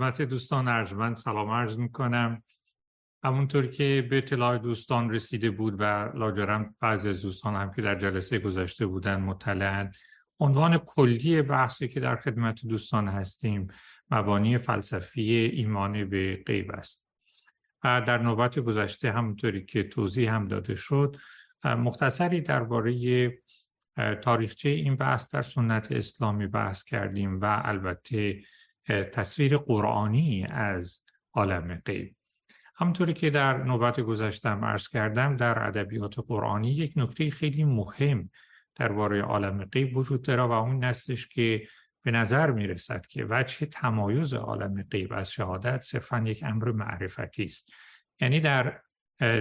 خدمت دوستان ارجمند سلام عرض می‌کنم. همونطور که به اطلاع دوستان رسیده بود و لاجرم بعضی از دوستان هم که در جلسه گذشته بودن مطلعن عنوان کلی بحثی که در خدمت دوستان هستیم مبانی فلسفی ایمان به غیب است. و در نوبت گذشته همونطوری که توضیح هم داده شد مختصری درباره تاریخچه این بحث در سنت اسلامی بحث کردیم و البته تصویر قرآنی از عالم غیب. همونطوری که در نوبت گذشتم عرض کردم در ادبیات قرآنی یک نکته خیلی مهم درباره عالم غیب وجود داره و اون هستش که به نظر می رسد که وجه تمایز عالم غیب از شهادت صرفا یک امر معرفتی است. یعنی در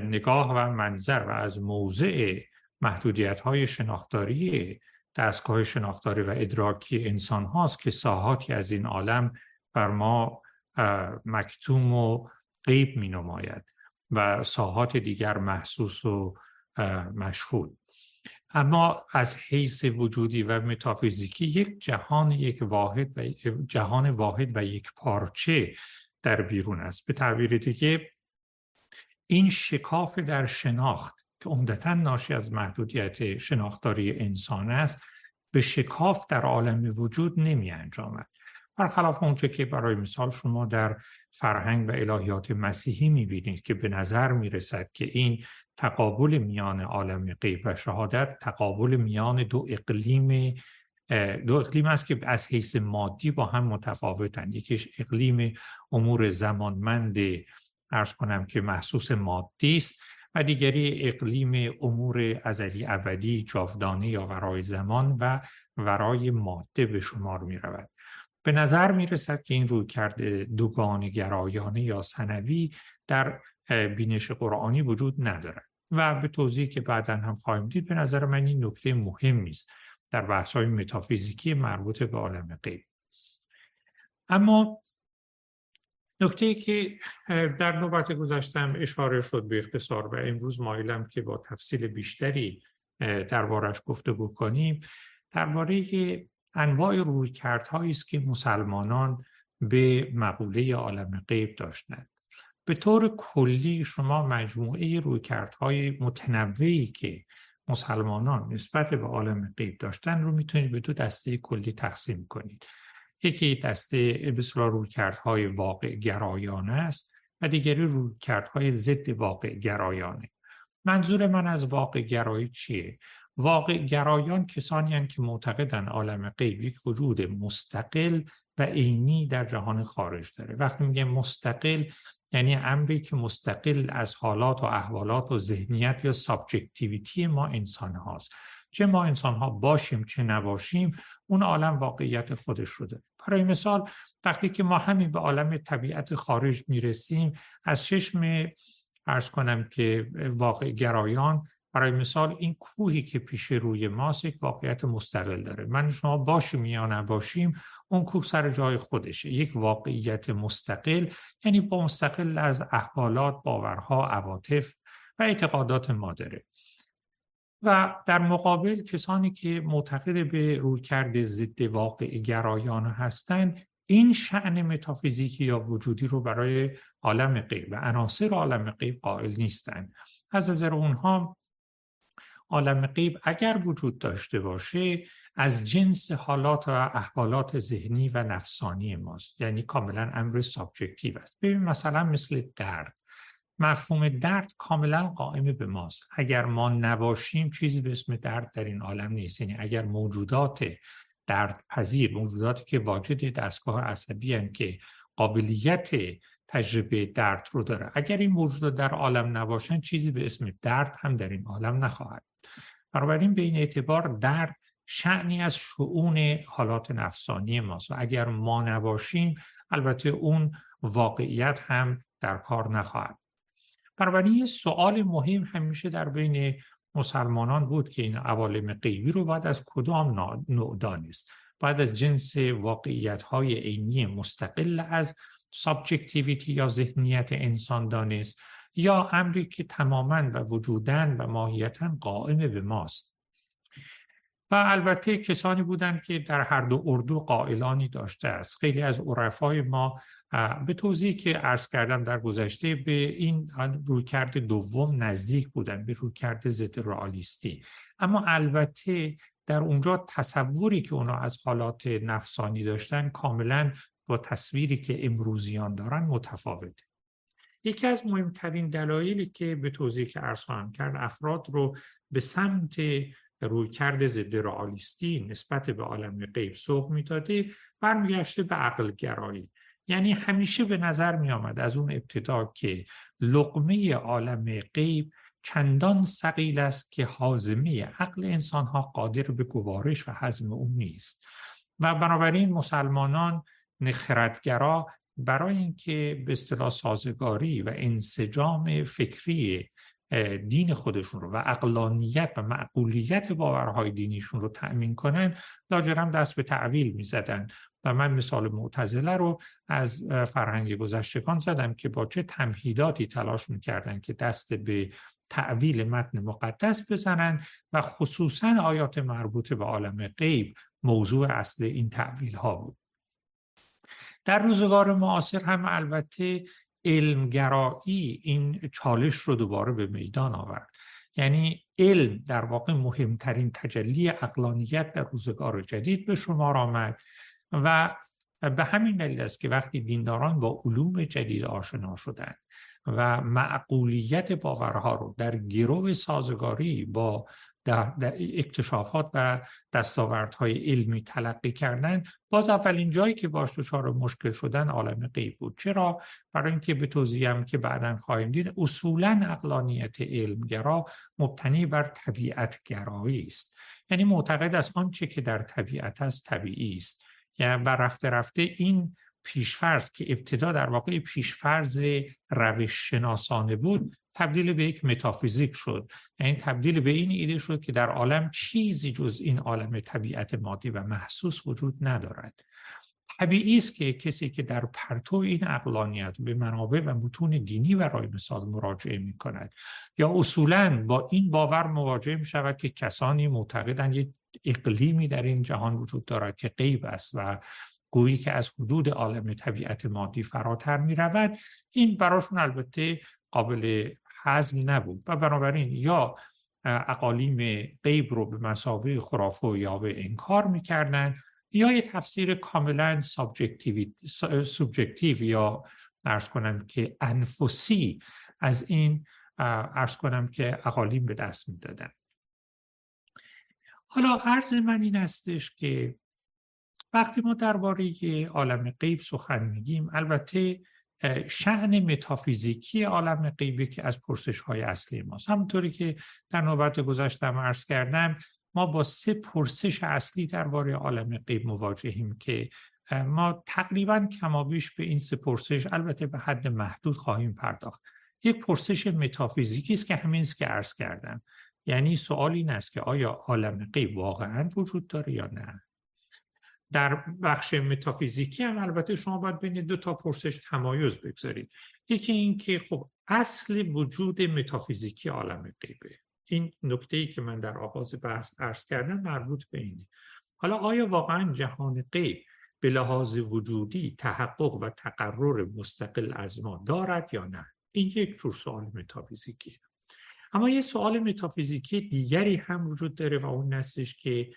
نگاه و منظر و از موضع محدودیت های شناختاری دستگاه شناختاری و ادراکی انسان هاست که ساحاتی از این عالم بر ما مکتوم و غیب می نماید و ساحات دیگر محسوس و مشهود اما از حیث وجودی و متافیزیکی یک جهان یک واحد و جهان واحد و یک پارچه در بیرون است. به تعبیر دیگه این شکاف در شناخت که عمدتا ناشی از محدودیت شناختاری انسان است به شکاف در عالم وجود نمی انجامد. برخلاف اونچه که برای مثال شما در فرهنگ و الهیات مسیحی می‌بینید که به نظر می‌رسد که این تقابل میان عالم غیب و شهادت تقابل میان دو اقلیم دو اقلیم است که از حیث مادی با هم متفاوتند. یکیش اقلیم امور زمانمند ارز کنم که محسوس مادی است. و دیگری اقلیم امور ازلی ابدی جاودانه یا ورای زمان و ورای ماده به شمار می رود. به نظر می رسد که این روی کرده دوگان گرایانه یا سنوی در بینش قرآنی وجود ندارد و به توضیحی که بعدا هم خواهیم دید به نظر من این نکته مهمی است در بحث های متافیزیکی مربوط به عالم غیب اما نکته که در نوبت گذاشتم اشاره شد به اختصار و امروز مایلم که با تفصیل بیشتری دربارش گفتگو کنیم. درباره انواع رویکردهایی است که مسلمانان به مقوله عالم غیب داشتند. به طور کلی شما مجموعه رویکردهای متنوعی که مسلمانان نسبت به عالم غیب داشتن رو می‌تونید به دو دسته کلی تقسیم کنید. یکی دسته بسیار رویکردهای واقع گرایانه است و دیگری رویکردهای ضد واقع گرایانه. منظور من از واقع گرایی چیه؟ واقع گرایان کسانی هستند که معتقدن عالم غیب یک وجود مستقل و عینی در جهان خارج داره. وقتی میگه مستقل یعنی امری که مستقل از حالات و احوالات و ذهنیت یا سابجکتیویتی ما انسان هاست چه ما انسان ها باشیم چه نباشیم اون عالم واقعیت خودش رو داره. برای مثال وقتی که ما همین به عالم طبیعت خارج می‌رسیم از چشم ارز کنم که واقع گرایان برای مثال این کوهی که پیش روی ماست یک واقعیت مستقل داره. من شما باشیم یا نباشیم اون کوه سر جای خودشه. یک واقعیت مستقل یعنی با مستقل از احوالات باورها عواطف و اعتقادات ما داره. و در مقابل کسانی که معتقد به رویکرد ضد واقع گرایان هستند این شعن متافیزیکی یا وجودی رو برای عالم غیب و عناصر عالم غیب قائل نیستند از نظر اونها عالم غیب اگر وجود داشته باشه از جنس حالات و احوالات ذهنی و نفسانی ماست. یعنی کاملا امر subjective است. ببین مثلا مثل درد. مفهوم درد کاملا قائم به ماست. اگر ما نباشیم چیزی به اسم درد در این عالم نیست. یعنی اگر موجودات درد پذیر موجوداتی که واجد دستگاه عصبی هستند که قابلیت تجربه درد رو داره اگر این موجودات در عالم نباشن چیزی به اسم درد هم در این عالم نخواهد. بنابراین به این اعتبار درد شعنی از شعون حالات نفسانی ماست. و اگر ما نباشیم البته اون واقعیت هم در کار نخواهد بنابراین یه سوال مهم همیشه در بین مسلمانان بود که این عوالم غیبی رو باید از کدام نوع دانست باید از جنس واقعیت های عینی مستقل از سابجکتیویتی یا ذهنیت انسان دانست یا امری که تماما و وجودن و ماهیتا قائم به ماست؟ و البته کسانی بودند که در هر دو اردو قائلانی داشته است. خیلی از عرفای ما به توضیحی که عرض کردم در گذشته به این رویکرد دوم نزدیک بودن به رویکرد ضد رئالیستی. اما البته در اونجا تصوری که اونا از حالات نفسانی داشتن کاملا با تصویری که امروزیان دارن متفاوته یکی از مهمترین دلایلی که به توضیح که عرض خواهم کرد افراد رو به سمت رویکرد ضد رئالیستی نسبت به عالم غیب سوق می‌داده برمیگشته به عقل گرایی یعنی همیشه به نظر می آمد از اون ابتدا که لقمه عالم غیب چندان سقیل است که حازمه عقل انسان ها قادر به گوارش و حزم اون نیست. و بنابراین مسلمانان نخردگرا برای اینکه به اصطلاح سازگاری و انسجام فکری دین خودشون رو و اقلانیت و معقولیت باورهای دینیشون رو تأمین کنن لاجرم دست به تعویل می زدن و من مثال معتزله رو از فرهنگ گذشتگان زدم که با چه تمهیداتی تلاش می‌کردن که دست به تعویل متن مقدس بزنن و خصوصا آیات مربوط به عالم غیب موضوع اصل این تعویل ها بود. در روزگار معاصر هم البته علمگرایی این چالش رو دوباره به میدان آورد. یعنی علم در واقع مهمترین تجلی اقلانیت در روزگار جدید به شمار آمد و به همین دلیل است که وقتی دینداران با علوم جدید آشنا شدند و معقولیت باورها رو در گروه سازگاری با اکتشافات و دستاوردهای علمی تلقی کردن. باز اولین جایی که باش دچار مشکل شدن عالم غیب بود. چرا؟ برای اینکه به توضیحم که بعدا خواهیم دید اصولا اقلانیت علمگرا مبتنی بر طبیعت گرایی است. یعنی معتقد است آنچه که در طبیعت است طبیعی است. یعنی بر رفته رفته این پیشفرض که ابتدا در واقع پیشفرض روش شناسانه بود تبدیل به یک متافیزیک شد. یعنی تبدیل به این ایده شد که در عالم چیزی جز این عالم طبیعت مادی و محسوس وجود ندارد. طبیعی است که کسی که در پرتو این اقلانیت به منابع و متون دینی و رای مثال مراجعه می کند. یا اصولا با این باور مواجه می شود که کسانی معتقدند یک اقلیمی در این جهان وجود دارد که غیب است و گویی که از حدود عالم طبیعت مادی فراتر می رود. این براشون البته قابل حزم نبود و بنابراین یا اقالیم غیب رو به مسابقه خرافه و یاوه انکار می‌کردن یا یه تفسیر کاملا سوبجکتیو یا ارز کنم که انفسی از این ارز کنم که اقالیم به دست می‌دادن. حالا عرض من این استش که وقتی ما درباره عالم غیب سخن میگیم البته شعن متافیزیکی عالم غیبی که از پرسش های اصلی ماست. همونطوری که در نوبت گذشتم عرض کردم ما با سه پرسش اصلی درباره عالم غیب مواجهیم که ما تقریبا کمابیش به این سه پرسش البته به حد محدود خواهیم پرداخت. یک پرسش متافیزیکی است که همین است که عرض کردم. یعنی سوال این است که آیا عالم غیب واقعا وجود داره یا نه؟ در بخش متافیزیکی هم البته شما باید بین دو تا پرسش تمایز بگذارید. یکی این که خب اصل وجود متافیزیکی عالم غیبه. این نکته ای که من در آغاز بحث عرض کردم مربوط به اینه. حالا آیا واقعا جهان غیب به لحاظ وجودی تحقق و تقرر مستقل از ما دارد یا نه؟ این یک جور سوال متافیزیکی اما یه سوال متافیزیکی دیگری هم وجود داره و اون نستش که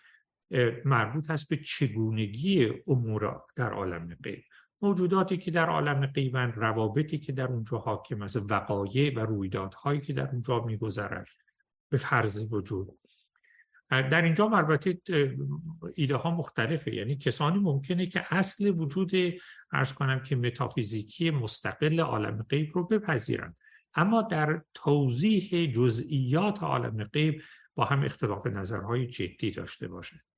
مربوط هست به چگونگی امور در عالم غیب. موجوداتی که در عالم غیبن روابطی که در اونجا حاکم است وقایع و رویدادهایی که در اونجا میگذرد به فرض وجود. در اینجا البته ایده ها مختلفه. یعنی کسانی ممکنه که اصل وجود ارز کنم که متافیزیکی مستقل عالم غیب رو بپذیرند. اما در توضیح جزئیات عالم غیب با هم اختلاف نظرهای جدی داشته باشند.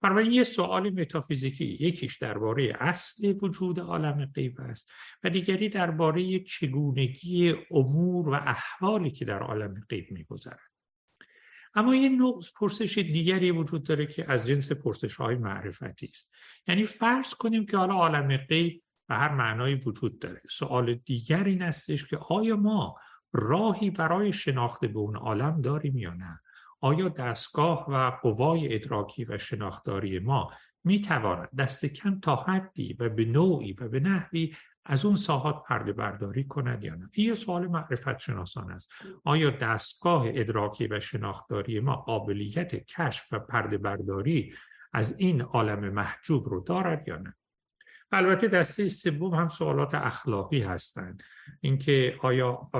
بنابراین یه سوال متافیزیکی یکیش درباره اصل وجود عالم غیب است و دیگری درباره چگونگی امور و احوالی که در عالم غیب میگذرد اما یه نوع پرسش دیگری وجود داره که از جنس پرسش های معرفتی است. یعنی فرض کنیم که حالا عالم غیب به هر معنایی وجود داره. سوال دیگر این استش که آیا ما راهی برای شناخت به اون عالم داریم یا نه؟ آیا دستگاه و قوای ادراکی و شناختاری ما می تواند دست کم تا حدی و به نوعی و به نحوی از اون ساحات پرده برداری کنند یا نه؟ این یه سوال معرفت شناسان است. آیا دستگاه ادراکی و شناختاری ما قابلیت کشف و پرده برداری از این عالم محجوب رو دارد یا نه؟ البته دسته سوم هم سوالات اخلاقی هستند. اینکه آیا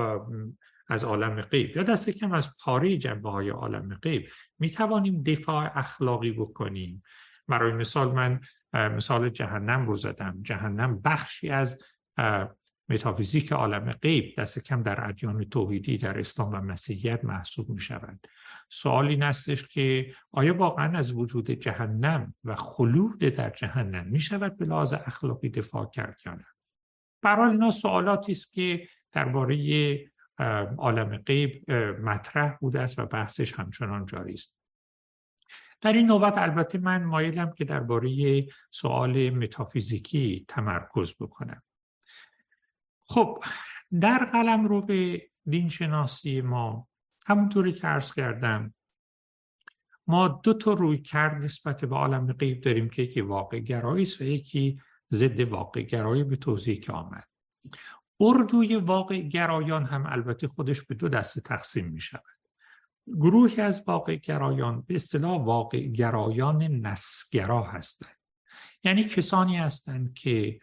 از عالم غیب یا دست کم از پاره جنبه های عالم غیب. می توانیم دفاع اخلاقی بکنیم. برای مثال من مثال جهنم رو زدم. جهنم بخشی از متافیزیک عالم غیب دست کم در ادیان توحیدی در اسلام و مسیحیت محسوب می شود سوال این استش که آیا واقعا از وجود جهنم و خلود در جهنم می شود به لحاظ اخلاقی دفاع کرد یا نه؟ برای اینا سوالاتی است که درباره عالم غیب مطرح بوده است و بحثش همچنان جاری است. در این نوبت البته من مایلم که درباره سوال متافیزیکی تمرکز بکنم. خب در قلم رو به دین شناسی ما همونطوری که عرض کردم ما دو تا روی کرد نسبت به عالم غیب داریم که یکی واقع گرایی است و یکی ضد واقع گرایی به توضیح که آمد. اردوی واقع گرایان هم البته خودش به دو دسته تقسیم می شود گروهی از واقع گرایان به اصطلاح واقع گرایان نسگرا هستند. یعنی کسانی هستند که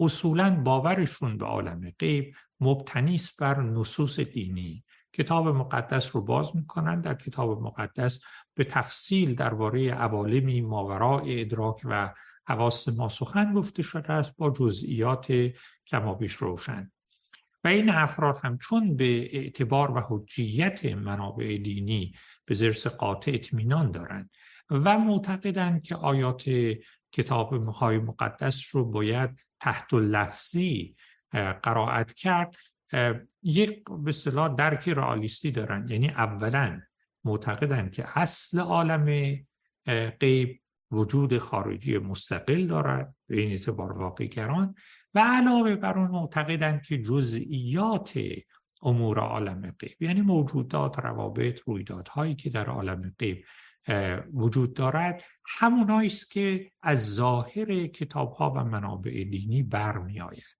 اصولا باورشون به عالم غیب مبتنی است بر نصوص دینی. کتاب مقدس رو باز می‌کنن در کتاب مقدس به تفصیل درباره عوالمی ماورای ادراک و حواس ما سخن گفته شده است با جزئیات کمابیش روشن. و این افراد هم چون به اعتبار و حجیت منابع دینی به زرس قاطع اطمینان دارند و معتقدند که آیات کتاب های مقدس رو باید تحت لفظی قرائت کرد یک به اصطلاح درک رئالیستی دارن یعنی اولا معتقدن که اصل عالم غیب وجود خارجی مستقل دارد به این اعتبار واقعگران و علاوه بر اون معتقدن که جزئیات امور عالم غیب یعنی موجودات روابط رویدادهایی که در عالم غیب وجود دارد همونایی است که از ظاهر کتاب ها و منابع دینی برمیآید.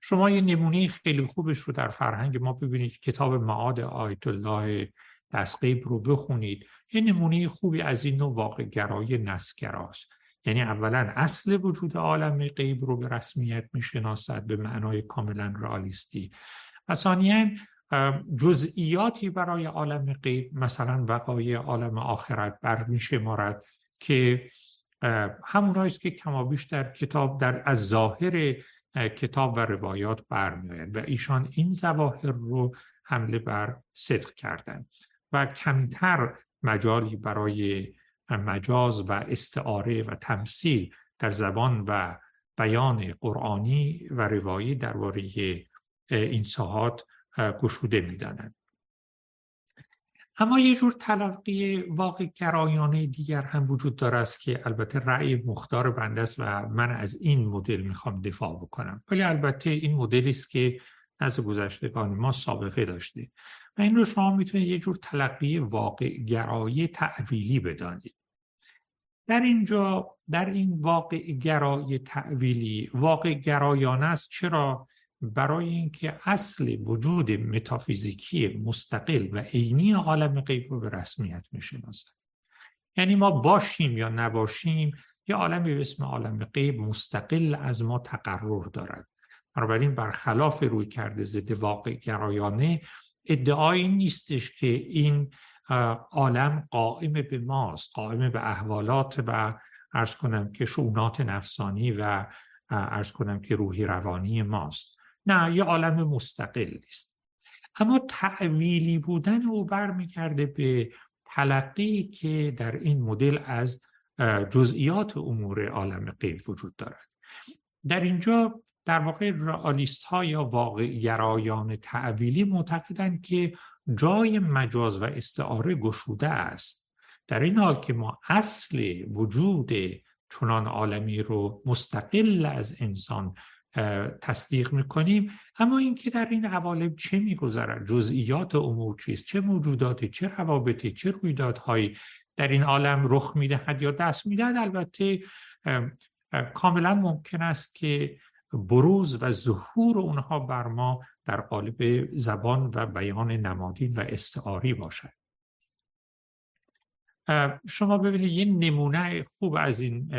شما یه نمونه خیلی خوبش رو در فرهنگ ما ببینید کتاب معاد آیت الله دستقیب رو بخونید. یه نمونه خوبی از این نوع واقع گرای نسگراست یعنی اولا اصل وجود عالم غیب رو به رسمیت می‌شناسد به معنای کاملا رئالیستی. و ثانیا جزئیاتی برای عالم غیب مثلا وقایع عالم آخرت بر مارد که هموناییست که کمابیش در کتاب در از ظاهر کتاب و روایات برمیآید و ایشان این ظواهر رو حمله بر صدق کردند. و کمتر مجالی برای مجاز و استعاره و تمثیل در زبان و بیان قرآنی و روایی درباره این ساحات گشوده می‌دانند. اما یه جور تلقی واقع گرایانه دیگر هم وجود داره است که البته رأی مختار بنده است و من از این مدل می‌خوام دفاع بکنم. ولی البته این مدلی است که نزد گذشتگان ما سابقه داشته. و این رو شما می‌تونید یه جور تلقی واقع گرایی تعویلی بدانید. در اینجا در این واقع گرای تعویلی واقع گرایانه است. چرا؟ برای اینکه اصل وجود متافیزیکی مستقل و عینی عالم غیب رو به رسمیت می‌شناسد یعنی ما باشیم یا نباشیم یه عالمی به اسم عالم غیب مستقل از ما تقرر دارد. بنابراین برخلاف روی کرده ضد واقع گرایانه ادعایی نیستش که این عالم قائم به ماست قائم به احوالات و ارز کنم که شونات نفسانی و ارز کنم که روحی روانی ماست. نه یه عالم مستقل است اما تعویلی بودن او برمیگرده به تلقی که در این مدل از جزئیات امور عالم غیب وجود دارد. در اینجا در واقع رئالیست ها یا واقع گرایان تعویلی معتقدند که جای مجاز و استعاره گشوده است. در این حال که ما اصل وجود چنان عالمی رو مستقل از انسان تصدیق می‌کنیم اما اینکه در این عوالم چه میگذرد جزئیات امور چیست چه موجوداتی چه روابطی چه رویدادهایی در این عالم رخ می‌دهد یا دست می‌دهد البته کاملا ممکن است که بروز و ظهور اونها بر ما در قالب زبان و بیان نمادین و استعاری باشد. شما ببینید یه نمونه خوب از این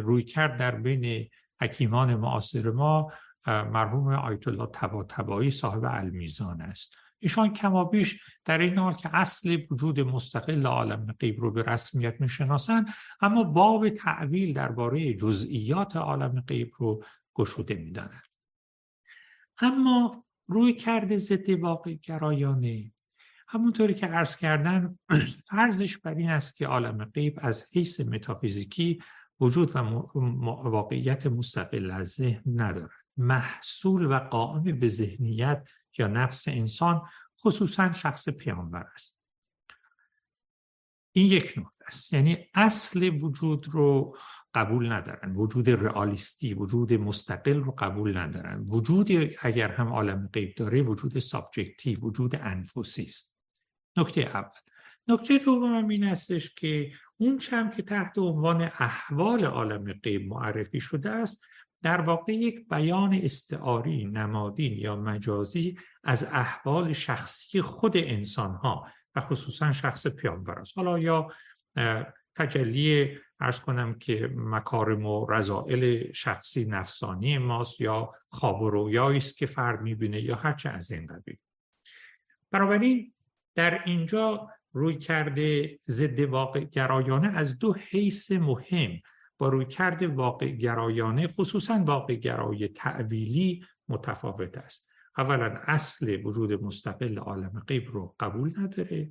روی کرد در بین حکیمان معاصر ما مرحوم آیت الله تبا تبایی صاحب المیزان است. ایشان کمابیش در این حال که اصل وجود مستقل عالم غیب رو به رسمیت می‌شناسن اما باب تعویل درباره جزئیات عالم غیب رو گشوده می‌دانند اما روی کرده ضد واقع گرایانه. همونطوری که عرض کردن فرضش بر این است که عالم غیب از حیث متافیزیکی وجود و واقعیت مستقل از ذهن ندارد. محصول و قائم به ذهنیت یا نفس انسان خصوصا شخص پیامبر است. این یک نکته است. یعنی اصل وجود رو قبول ندارن. وجود رئالیستی وجود مستقل رو قبول ندارن. وجود اگر هم عالم غیب داره وجود سابجکتی وجود انفسی است نکته اول. نکته دوم این استش که اون چم که تحت عنوان احوال عالم غیب معرفی شده است در واقع یک بیان استعاری نمادین یا مجازی از احوال شخصی خود انسان ها و خصوصا شخص پیامبر است. حالا یا تجلی ارز کنم که مکارم و رضائل شخصی نفسانی ماست یا خواب و رویایی است که فرد می‌بینه یا هرچه از این قبیل. بنابراین در اینجا روی کرده ضد واقع گرایانه از دو حیث مهم با روی کرده واقع گرایانه خصوصا واقع گرای تعویلی متفاوت است. اولا اصل وجود مستقل عالم غیب رو قبول نداره.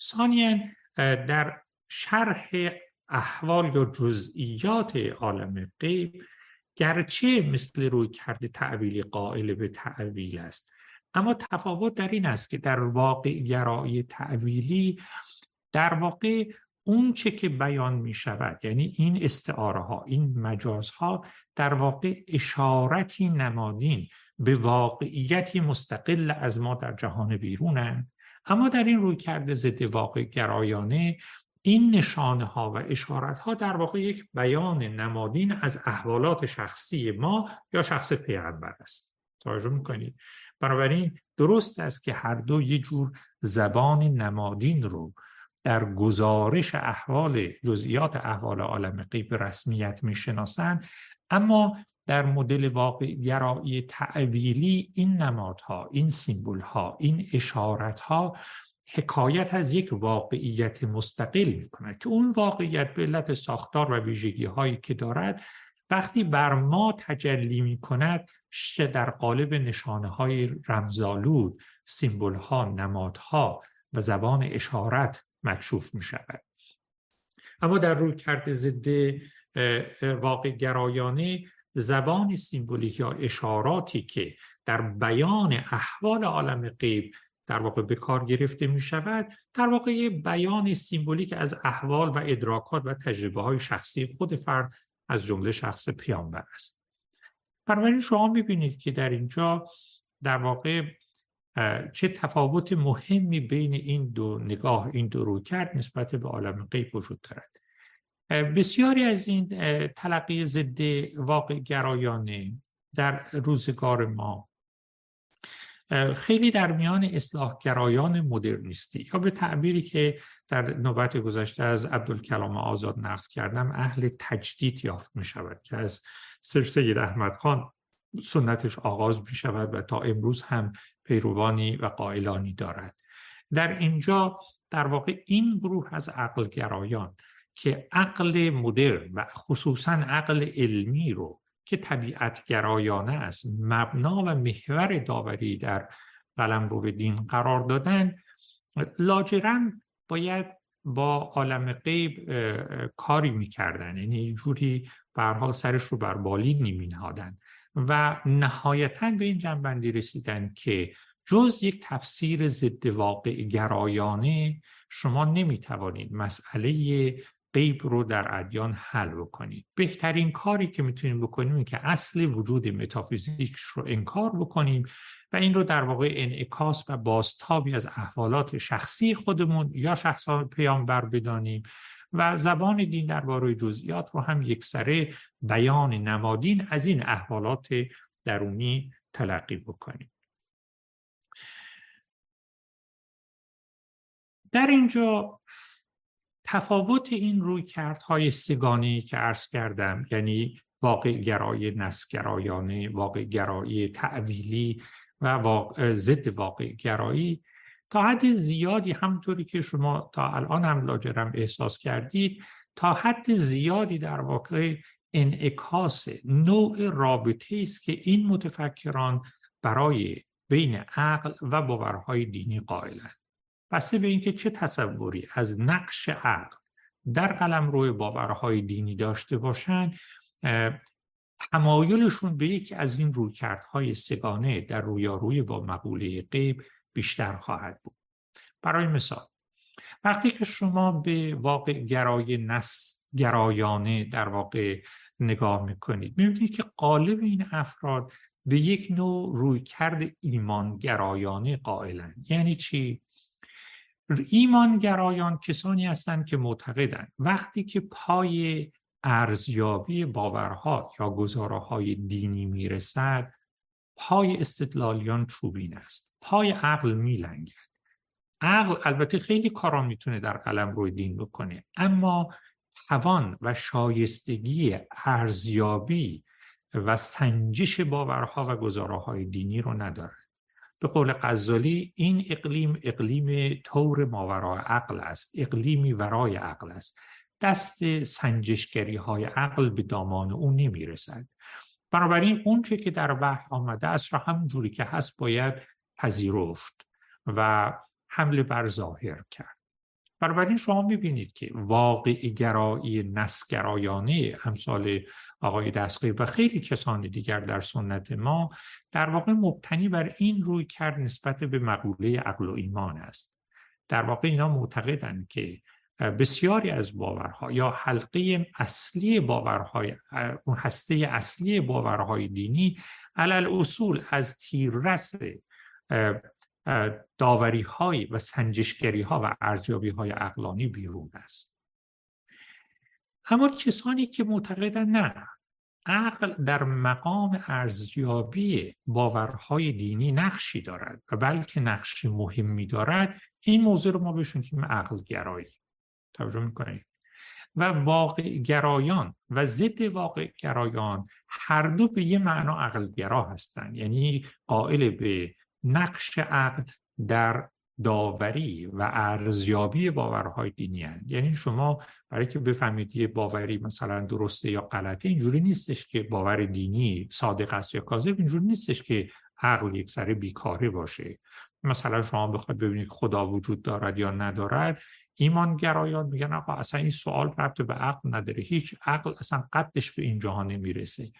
ثانیا در شرح احوال یا جزئیات عالم غیب گرچه مثل روی کرده تعویلی قائل به تعویل است. اما تفاوت در این است که در واقع گرایی تعویلی در واقع اون چه که بیان می شود یعنی این استعاره ها این مجاز ها در واقع اشارتی نمادین به واقعیتی مستقل از ما در جهان بیرونن. اما در این روی کرده ضد واقع گرایانه این نشانه ها و اشارت ها در واقع یک بیان نمادین از احوالات شخصی ما یا شخص پیغمبر است. توجه می‌کنید. بنابراین درست است که هر دو یه جور زبان نمادین رو در گزارش احوال جزئیات احوال عالم غیب رسمیت می‌شناسند اما در مدل واقع گرایی تعویلی این نمادها این سیمبول ها این اشارت ها حکایت از یک واقعیت مستقل می کند که اون واقعیت به علت ساختار و ویژگی هایی که دارد وقتی بر ما تجلی می کند در قالب نشانه های رمزالود سیمبول ها نمادها و زبان اشارت مکشوف می شود اما در روی کرده ضد واقع گرایانه زبان سیمبولیک یا اشاراتی که در بیان احوال عالم غیب در واقع به کار گرفته می شود در واقع یه بیان سیمبولیک از احوال و ادراکات و تجربه های شخصی خود فرد از جمله شخص پیامبر است. بنابراین شما می‌بینید که در اینجا در واقع چه تفاوت مهمی بین این دو نگاه این دو رو کرد نسبت به عالم غیب وجود دارد. بسیاری از این تلقی ضد واقع گرایانه در روزگار ما خیلی در میان اصلاحگرایان مدرنیستی. یا به تعبیری که در نوبت گذشته از عبدالکلام آزاد نقل کردم اهل تجدید یافت می شود که از سر سید احمد خان سنتش آغاز می شود و تا امروز هم پیروانی و قائلانی دارد. در اینجا در واقع این گروه از عقل گرایان که عقل مدرن و خصوصا عقل علمی رو که طبیعت گرایانه است. مبنا و محور داوری در قلم رو دین قرار دادن. لاجرم باید با عالم غیب کاری می‌کردن. یعنی جوری برحال سرش رو بر بالین نمینهادن. و نهایتا به این جنبندی رسیدن که جز یک تفسیر ضد واقع گرایانه شما نمی‌توانید مسئله غیب رو در ادیان حل بکنید. بهترین کاری که می‌تونیم بکنیم این که اصل وجود متافیزیک رو انکار بکنیم و این رو در واقع انعکاس و بازتابی از احوالات شخصی خودمون یا شخصان پیامبر بدانیم و زبان دین درباره جزئیات رو هم یکسره بیان نمادین از این احوالات درونی تلقی بکنیم. در اینجا تفاوت این روی کردهای سگانی که عرض کردم یعنی واقع گرای نسگرایانه واقع گرایی تعویلی و ضد واقع گرایی تا حد زیادی همطوری که شما تا الان هم لاجرم احساس کردید تا حد زیادی در واقع انعکاس نوع رابطه است که این متفکران برای بین عقل و باورهای دینی قائلند. بسته به اینکه چه تصوری از نقش عقل در قلم روی باورهای دینی داشته باشند تمایلشون به یکی از این رویکردهای سگانه در رویاروی با مقوله غیب بیشتر خواهد بود. برای مثال وقتی که شما به واقع گرای نس گرایانه در واقع نگاه می‌کنید می‌بینید که قالب این افراد به یک نوع رویکرد ایمانگرایانه قائلند. یعنی چی؟ ایمانگرایان کسانی هستند که معتقدند وقتی که پای ارزیابی باورها یا گزارهای دینی می‌رسد پای استدلالیان چوبین است پای عقل میلنگد. عقل البته خیلی کارا می‌تونه در قلم روی دین بکنه اما توان و شایستگی ارزیابی و سنجش باورها و گزارهای دینی رو ندارد به قول غزالی این اقلیم اقلیم طور ماورای عقل است اقلیمی ورای عقل است. دست سنجشگری های عقل به دامان او نمی‌رسد. بنابراین اون چه که در وحی آمده است را همون جوری که هست باید پذیرفت و حمله بر ظاهر کرد. بنابراین شما می‌بینید که واقع گرایی نسگرایانه امثال آقای دستقی و خیلی کسان دیگر در سنت ما در واقع مبتنی بر این روی کرد نسبت به مقوله عقل و ایمان است. در واقع اینا معتقدند که بسیاری از باورها یا حلقه اصلی باورهای اون هسته اصلی باورهای دینی علل اصول از تیررس داوری های و سنجشگری ها و ارزیابی های اقلانی بیرون است. اما کسانی که معتقدن نه عقل در مقام ارزیابی باورهای دینی نقشی دارد و بلکه نقشی مهمی دارد این موضوع رو ما بهشون که عقل گرایی توجه می‌کنید؟ و واقع گرایان و ضد واقع گرایان هر دو به یه معنا عقل گرا هستند یعنی قائل به نقش عقل در داوری و ارزیابی باورهای دینی هست. یعنی شما برای که بفهمید یه باوری مثلا درسته یا غلطه اینجوری نیستش که باور دینی صادق است یا کاذب اینجوری نیستش که عقل یک سر بیکاره باشه. مثلا شما بخواید ببینید خدا وجود دارد یا ندارد ایمانگرایان میگن آقا اصلا این سوال ربط به عقل نداره. هیچ عقل اصلا قدش به این جهان نمی‌رسه.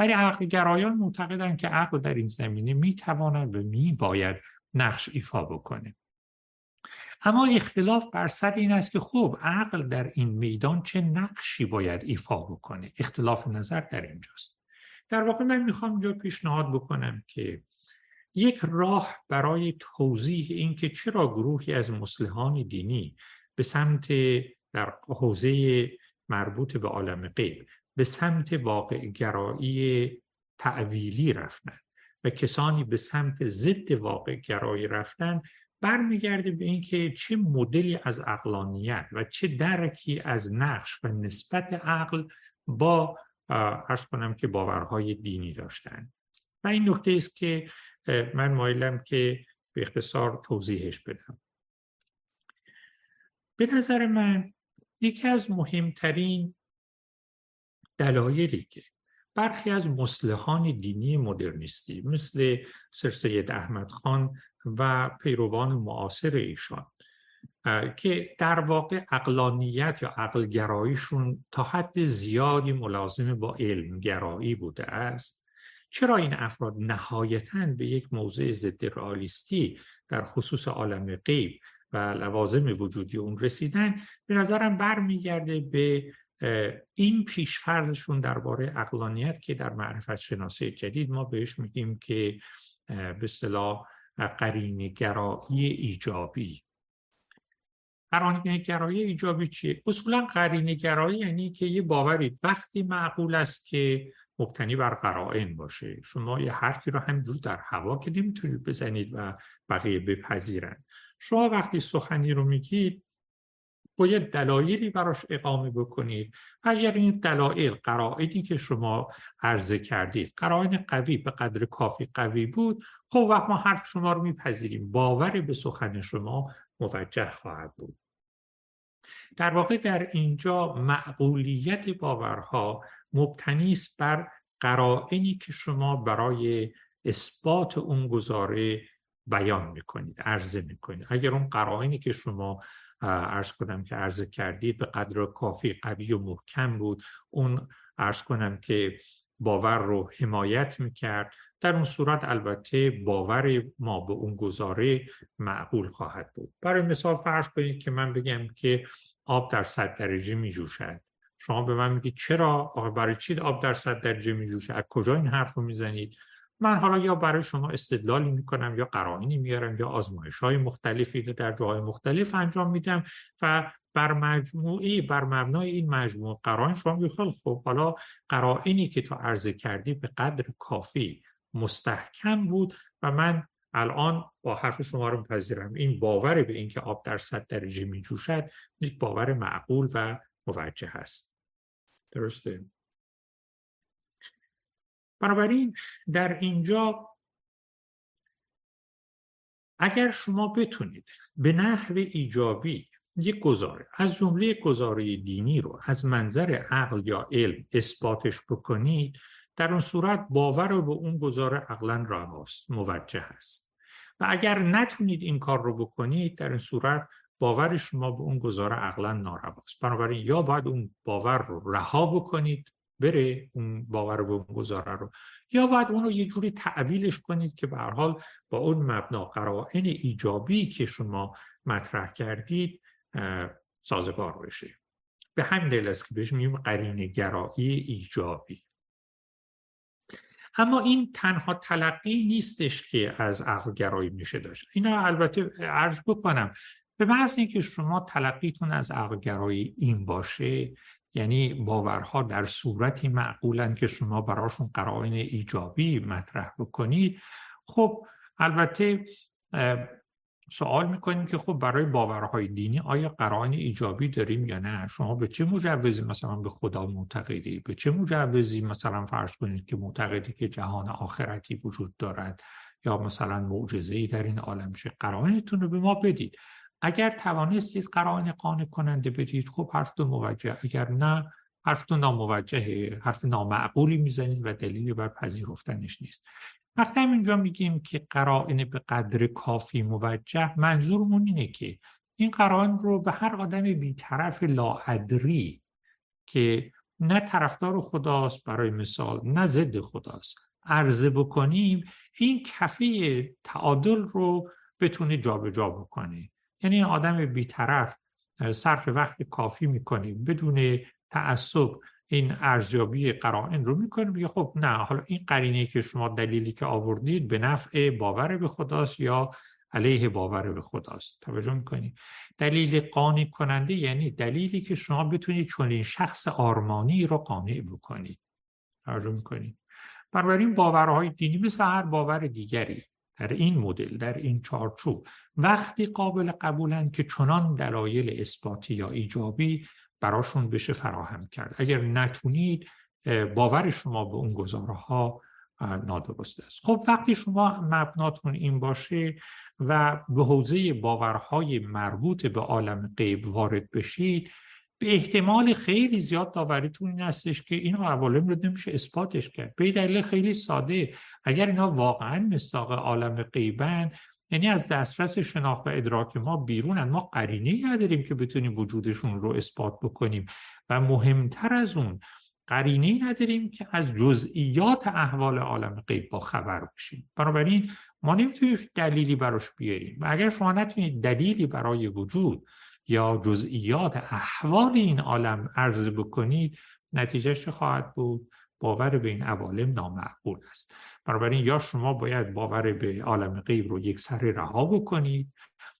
ولی عقل گرایان معتقدن که عقل در این زمینه می‌تواند و میباید نقش ایفا بکنه. اما اختلاف بر سر این است که خب عقل در این میدان چه نقشی باید ایفا بکنه؟ اختلاف نظر در اینجاست. در واقع من می‌خوام اینجا پیشنهاد بکنم که یک راه برای توضیح اینکه چرا گروهی از مسلحان دینی به سمت در حوزه مربوط به عالم غیب به سمت واقع گرایی تعویلی رفتن و کسانی به سمت ضد واقع گرایی رفتن برمیگرده به اینکه چه مدلی از اقلانیت و چه درکی از نقش و نسبت عقل با ارز کنم که باورهای دینی داشتن. و این نکته است که من مایلم که به اختصار توضیحش بدم. به نظر من یکی از مهمترین دلایلی که برخی از مسلحان دینی مدرنیستی مثل سر سید احمد خان و پیروان معاصر ایشان که در واقع اقلانیت یا عقلگراییشون تا حد زیادی ملازم با علمگرایی بوده است. چرا این افراد نهایتا به یک موضع ضد رئالیستی در خصوص عالم غیب و لوازم وجودی اون رسیدن به نظرم برمیگرده به این پیشفرزشون درباره اقلانیت که در معرفت شناسی جدید ما بهش میگیم که به اصطلاح قرینگرایی ایجابی. قرینه گرایی ایجابی چیه؟ اصولا قرینه گرایی یعنی که یه باوری وقتی معقول است که مبتنی بر قرائن باشه. شما یه حرفی رو همینجور در هوا که نمی‌تونید بزنید و بقیه بپذیرن. شما وقتی سخنی رو میگید باید دلایلی براش اقامه بکنید. اگر این دلایل قرائنی که شما عرضه کردید قرائن قوی به قدر کافی قوی بود خب وقت ما حرف شما رو میپذیریم. باور به سخن شما موجه خواهد بود. در واقع در اینجا معقولیت باورها مبتنی است بر قرائنی که شما برای اثبات اون گزاره بیان می‌کنید عرضه می‌کنید. اگر اون قرائنی که شما ارز کنم که عرضه کردید به قدر کافی قوی و محکم بود. اون ارز کنم که باور رو حمایت می‌کرد. در اون صورت البته باور ما به اون گزاره معقول خواهد بود. برای مثال فرض کنید که من بگم که آب در صد درجه میجوشد. شما به من میگید چرا؟ برای چی آب در صد درجه میجوشه؟ از کجا این حرف رو می‌زنید؟ من حالا یا برای شما استدلالی می‌کنم یا قرائنی میارم یا آزمایش های مختلفی در جاهای مختلف انجام میدم و بر مجموعی بر مبنای این مجموع قرائن شما میگید خب حالا قرائنی که تو عرضه کردی به قدر کافی مستحکم بود و من الان با حرف شما رو میپذیرم. این باور به اینکه آب در صد درجه میجوشد یک باور معقول و موجه هست. درسته؟ بنابراین در اینجا اگر شما بتونید به نحو ایجابی یک گزاره از جمله گزاره دینی رو از منظر عقل یا علم اثباتش بکنید در اون صورت باور رو به اون گزاره عقلا رواست موجه است. و اگر نتونید این کار رو بکنید در این صورت باور شما به اون گزاره عقلا نارواست. بنابراین یا باید اون باور رو رها بکنید بره اون باور به اون گزاره رو. یا باید اون رو یه جوری تعویلش کنید که به حال با اون مبنا قرائن ایجابی که شما مطرح کردید سازگار بشه. به همین دلیل است که بهش میگیم قرینه گرایی ایجابی. اما این تنها تلقی نیستش که از عقل گرایی میشه داشت. اینا البته عرض بکنم به محض اینکه شما تلقیتون از عقل گرایی این باشه یعنی باورها در صورتی معقولن که شما براشون قرائن ایجابی مطرح بکنید خب البته سوال می‌کنیم که خب برای باورهای دینی آیا قرائن ایجابی داریم یا نه؟ شما به چه مجوزی مثلا به خدا معتقدی؟ به چه مجوزی مثلا فرض کنید که معتقدی که جهان آخرتی وجود دارد؟ یا مثلا معجزه در این عالم شه قرائنتون رو به ما بدید؟ اگر توانستید قرائن قانع کننده بدید خب حرف تو موجه. اگر نه حرف تو ناموجهه. حرف نامعقولی می‌زنید و دلیلی بر پذیرفتنش نیست. وقتی هم اینجا میگیم که قرائن به قدر کافی موجه منظورمون اینه که این قرائن رو به هر آدم بیطرف لاعدری که نه طرفدار خداست برای مثال نه ضد خداست عرضه بکنیم این کفی تعادل رو بتونه جابجا جا بکنه. یعنی آدم بیطرف صرف وقت کافی می‌کنیم بدون تعصب این ارزیابی قرائن رو می‌کنیم میگه خب نه حالا این قرینه که شما دلیلی که آوردید به نفع باور به خداست یا علیه باور به خداست؟ توجه می‌کنید دلیل قانع کننده یعنی دلیلی که شما بتونید چنین شخص آرمانی رو قانع بکنید توجه می‌کنید بنابراین باورهای دینی مثل هر باور دیگری. در این مدل در این چارچوب. وقتی قابل قبولن که چنان دلایل اثباتی یا ایجابی براشون بشه فراهم کرد. اگر نتونید باور شما به اون گزاره ها نادرست است. خب وقتی شما مبناتون این باشه و به حوزه باورهای مربوط به عالم غیب وارد بشید به احتمال خیلی زیاد داوریتون این هستش که این عوالم رو نمیشه اثباتش کرد. به دلیل خیلی ساده. اگر اینا واقعا مستاق عالم غیبن یعنی از دسترس شناخت و ادراک ما بیرونن. ما قرینه نداریم که بتونیم وجودشون رو اثبات بکنیم. و مهمتر از اون قرینه نداریم که از جزئیات احوال عالم غیب با خبر بشیم بنابراین ما نمی‌تونیم دلیلی براش بیاریم. و اگر شما نتونید دلیلی برای وجود یا جزئیات احوال این عالم عرض بکنید نتیجهش خواهد بود؟ باور به این عوالم نامعقول است. بنابراین یا شما باید باور به عالم غیب رو یک سر رها بکنید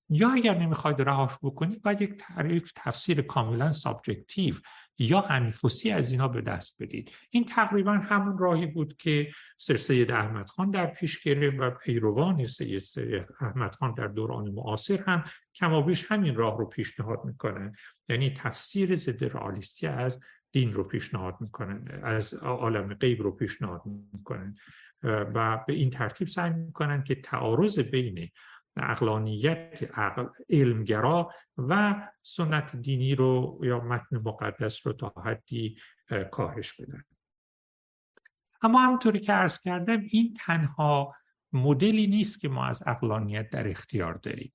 یا اگر نمی‌خواید رهاش بکنید باید یک تعریف تفسیر کاملا subjective یا انفسی از اینا به دست بدید. این تقریبا همون راهی بود که سر سید احمد خان در پیش گرفت و پیروان سید احمد خان در دوران معاصر هم کمابیش همین راه رو پیشنهاد می‌کنن یعنی تفسیر ضد رئالیستی از دین رو پیشنهاد می‌کنن از عالم غیب رو پیشنهاد می‌کنن و به این ترتیب سعی می‌کنن که تعارض بین اقلانیت عقل، علمگرا و سنت دینی رو یا متن مقدس رو تا حدی کاهش بدن. اما همونطوری که عرض کردم این تنها مدلی نیست که ما از اقلانیت در اختیار داریم.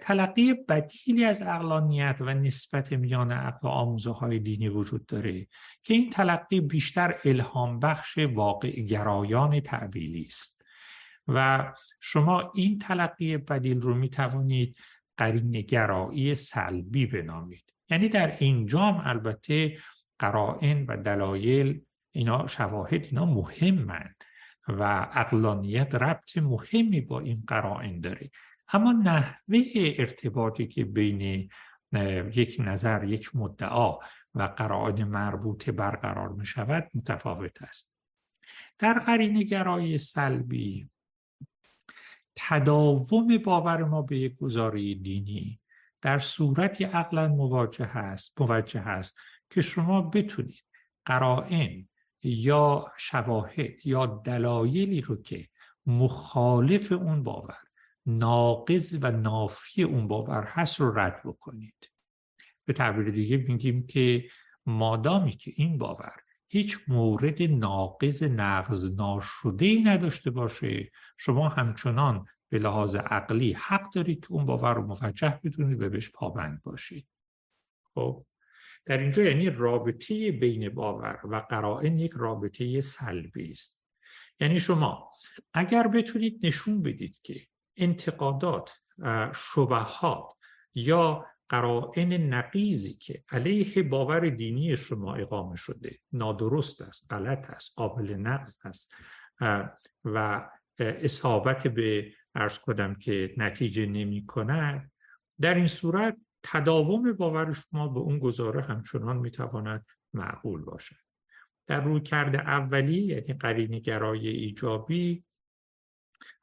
تلقی بدیلی از اقلانیت و نسبت میان عقل و آموزه های دینی وجود داره که این تلقی بیشتر الهام بخش واقع گرایان تعبیلی است. و شما این تلقی بدیل رو می توانید قرین گرایی سلبی بنامید. یعنی در اینجام البته قرائن و دلایل اینا شواهد اینا مهمند و اقلانیت ربط مهمی با این قرائن داره. اما نحوه ارتباطی که بین یک نظر یک مدعا و قرائن مربوطه برقرار می شود متفاوت است. در قرین گرایی سلبی تداوم باور ما به یک گزاره دینی در صورتی عقلا مواجه هست موجه هست که شما بتونید قرائن یا شواهد یا دلایلی رو که مخالف اون باور ناقض و نافی اون باور هست رو رد بکنید. به تعبیر دیگه میگیم که مادامی که این باور هیچ مورد ناقض نقض ناشده ای نداشته باشه. شما همچنان به لحاظ عقلی حق دارید که اون باور رو موجه بدونید و بهش پابند باشید. خب در اینجا یعنی رابطه بین باور و قرائن یک رابطه سلبی است. یعنی شما اگر بتونید نشون بدید که انتقادات شبهات یا قرائن نقیزی که علیه باور دینی شما اقامه شده نادرست است غلط است قابل نقض است و اصابت به ارز کدم که نتیجه نمی کند. در این صورت تداوم باور شما به اون گزاره همچنان می‌تواند معقول باشد. در روی کرده اولی یعنی قرینی گرای ایجابی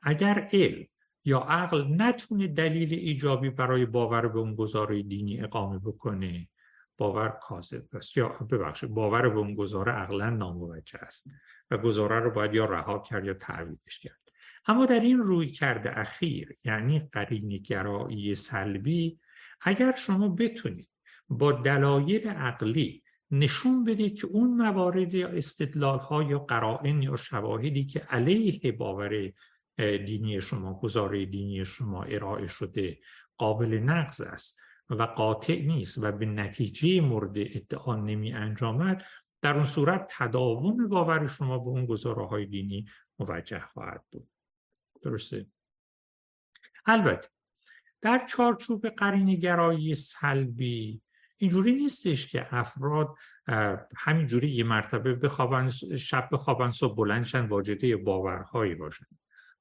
اگر علم یا عقل نتونه دلیل ایجابی برای باور به اون گزاره دینی اقامه بکنه باور کاذب است. یا ببخشید باور به اون گزاره عقلا ناموجه است و گزاره رو باید یا رها کرد یا تعویضش کرد. اما در این روی کرده اخیر یعنی قرینی گرایی سلبی اگر شما بتونید با دلایل عقلی نشون بدید که اون موارد یا استدلال ها یا قرائن یا شواهدی که علیه باور دینی شما گزاره دینی شما ارائه شده قابل نقض است و قاطع نیست و به نتیجه مورد ادعا نمی انجامد در اون صورت تداوم باور شما به اون گزاره های دینی موجه خواهد بود. درسته؟ البته در چارچوب قرینگرایی سلبی اینجوری نیستش که افراد همینجوری یه مرتبه بخوابن شب بخوابن صبح بلندشن واجده باورهایی باشن.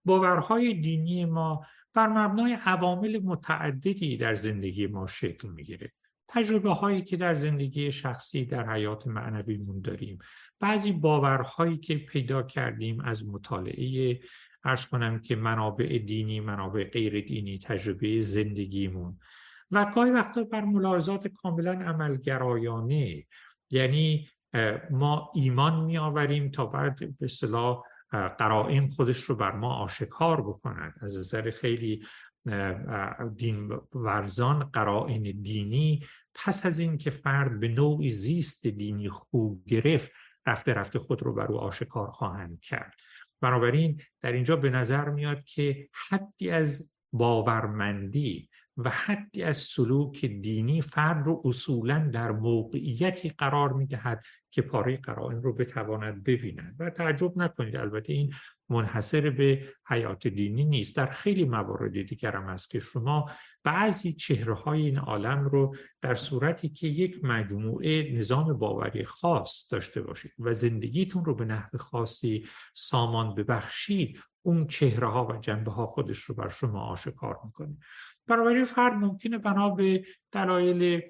باورهای دینی ما بر مبنای عوامل متعددی در زندگی ما شکل می‌گیره. تجربه هایی که در زندگی شخصی در حیات معنویمون داریم بعضی باورهایی که پیدا کردیم از مطالعه ارز کنم که منابع دینی منابع غیر دینی تجربه زندگیمون. و گاهی وقتا بر ملاحظات کاملا عملگرایانه یعنی ما ایمان می آوریم تا بعد به اصطلاح قرائن خودش رو بر ما آشکار بکنند از نظر خیلی دین ورزان قرائن دینی پس از این که فرد به نوعی زیست دینی خوب گرفت رفته رفته خود رو بر او آشکار خواهند کرد. بنابراین در اینجا به نظر میاد که حدی از باورمندی و حدی از سلوک دینی فرد رو اصولا در موقعیتی قرار می‌دهد که پاره قرائن رو بتواند ببیند. و تعجب نکنید البته این منحصر به حیات دینی نیست. در خیلی موارد دیگر هم است که شما بعضی چهره های این عالم رو در صورتی که یک مجموعه نظام باوری خاص داشته باشید و زندگیتون رو به نحو خاصی سامان ببخشید اون چهره ها و جنبه ها خودش رو بر شما آشکار می‌کنه. برای فرد ممکنه بنا به دلایل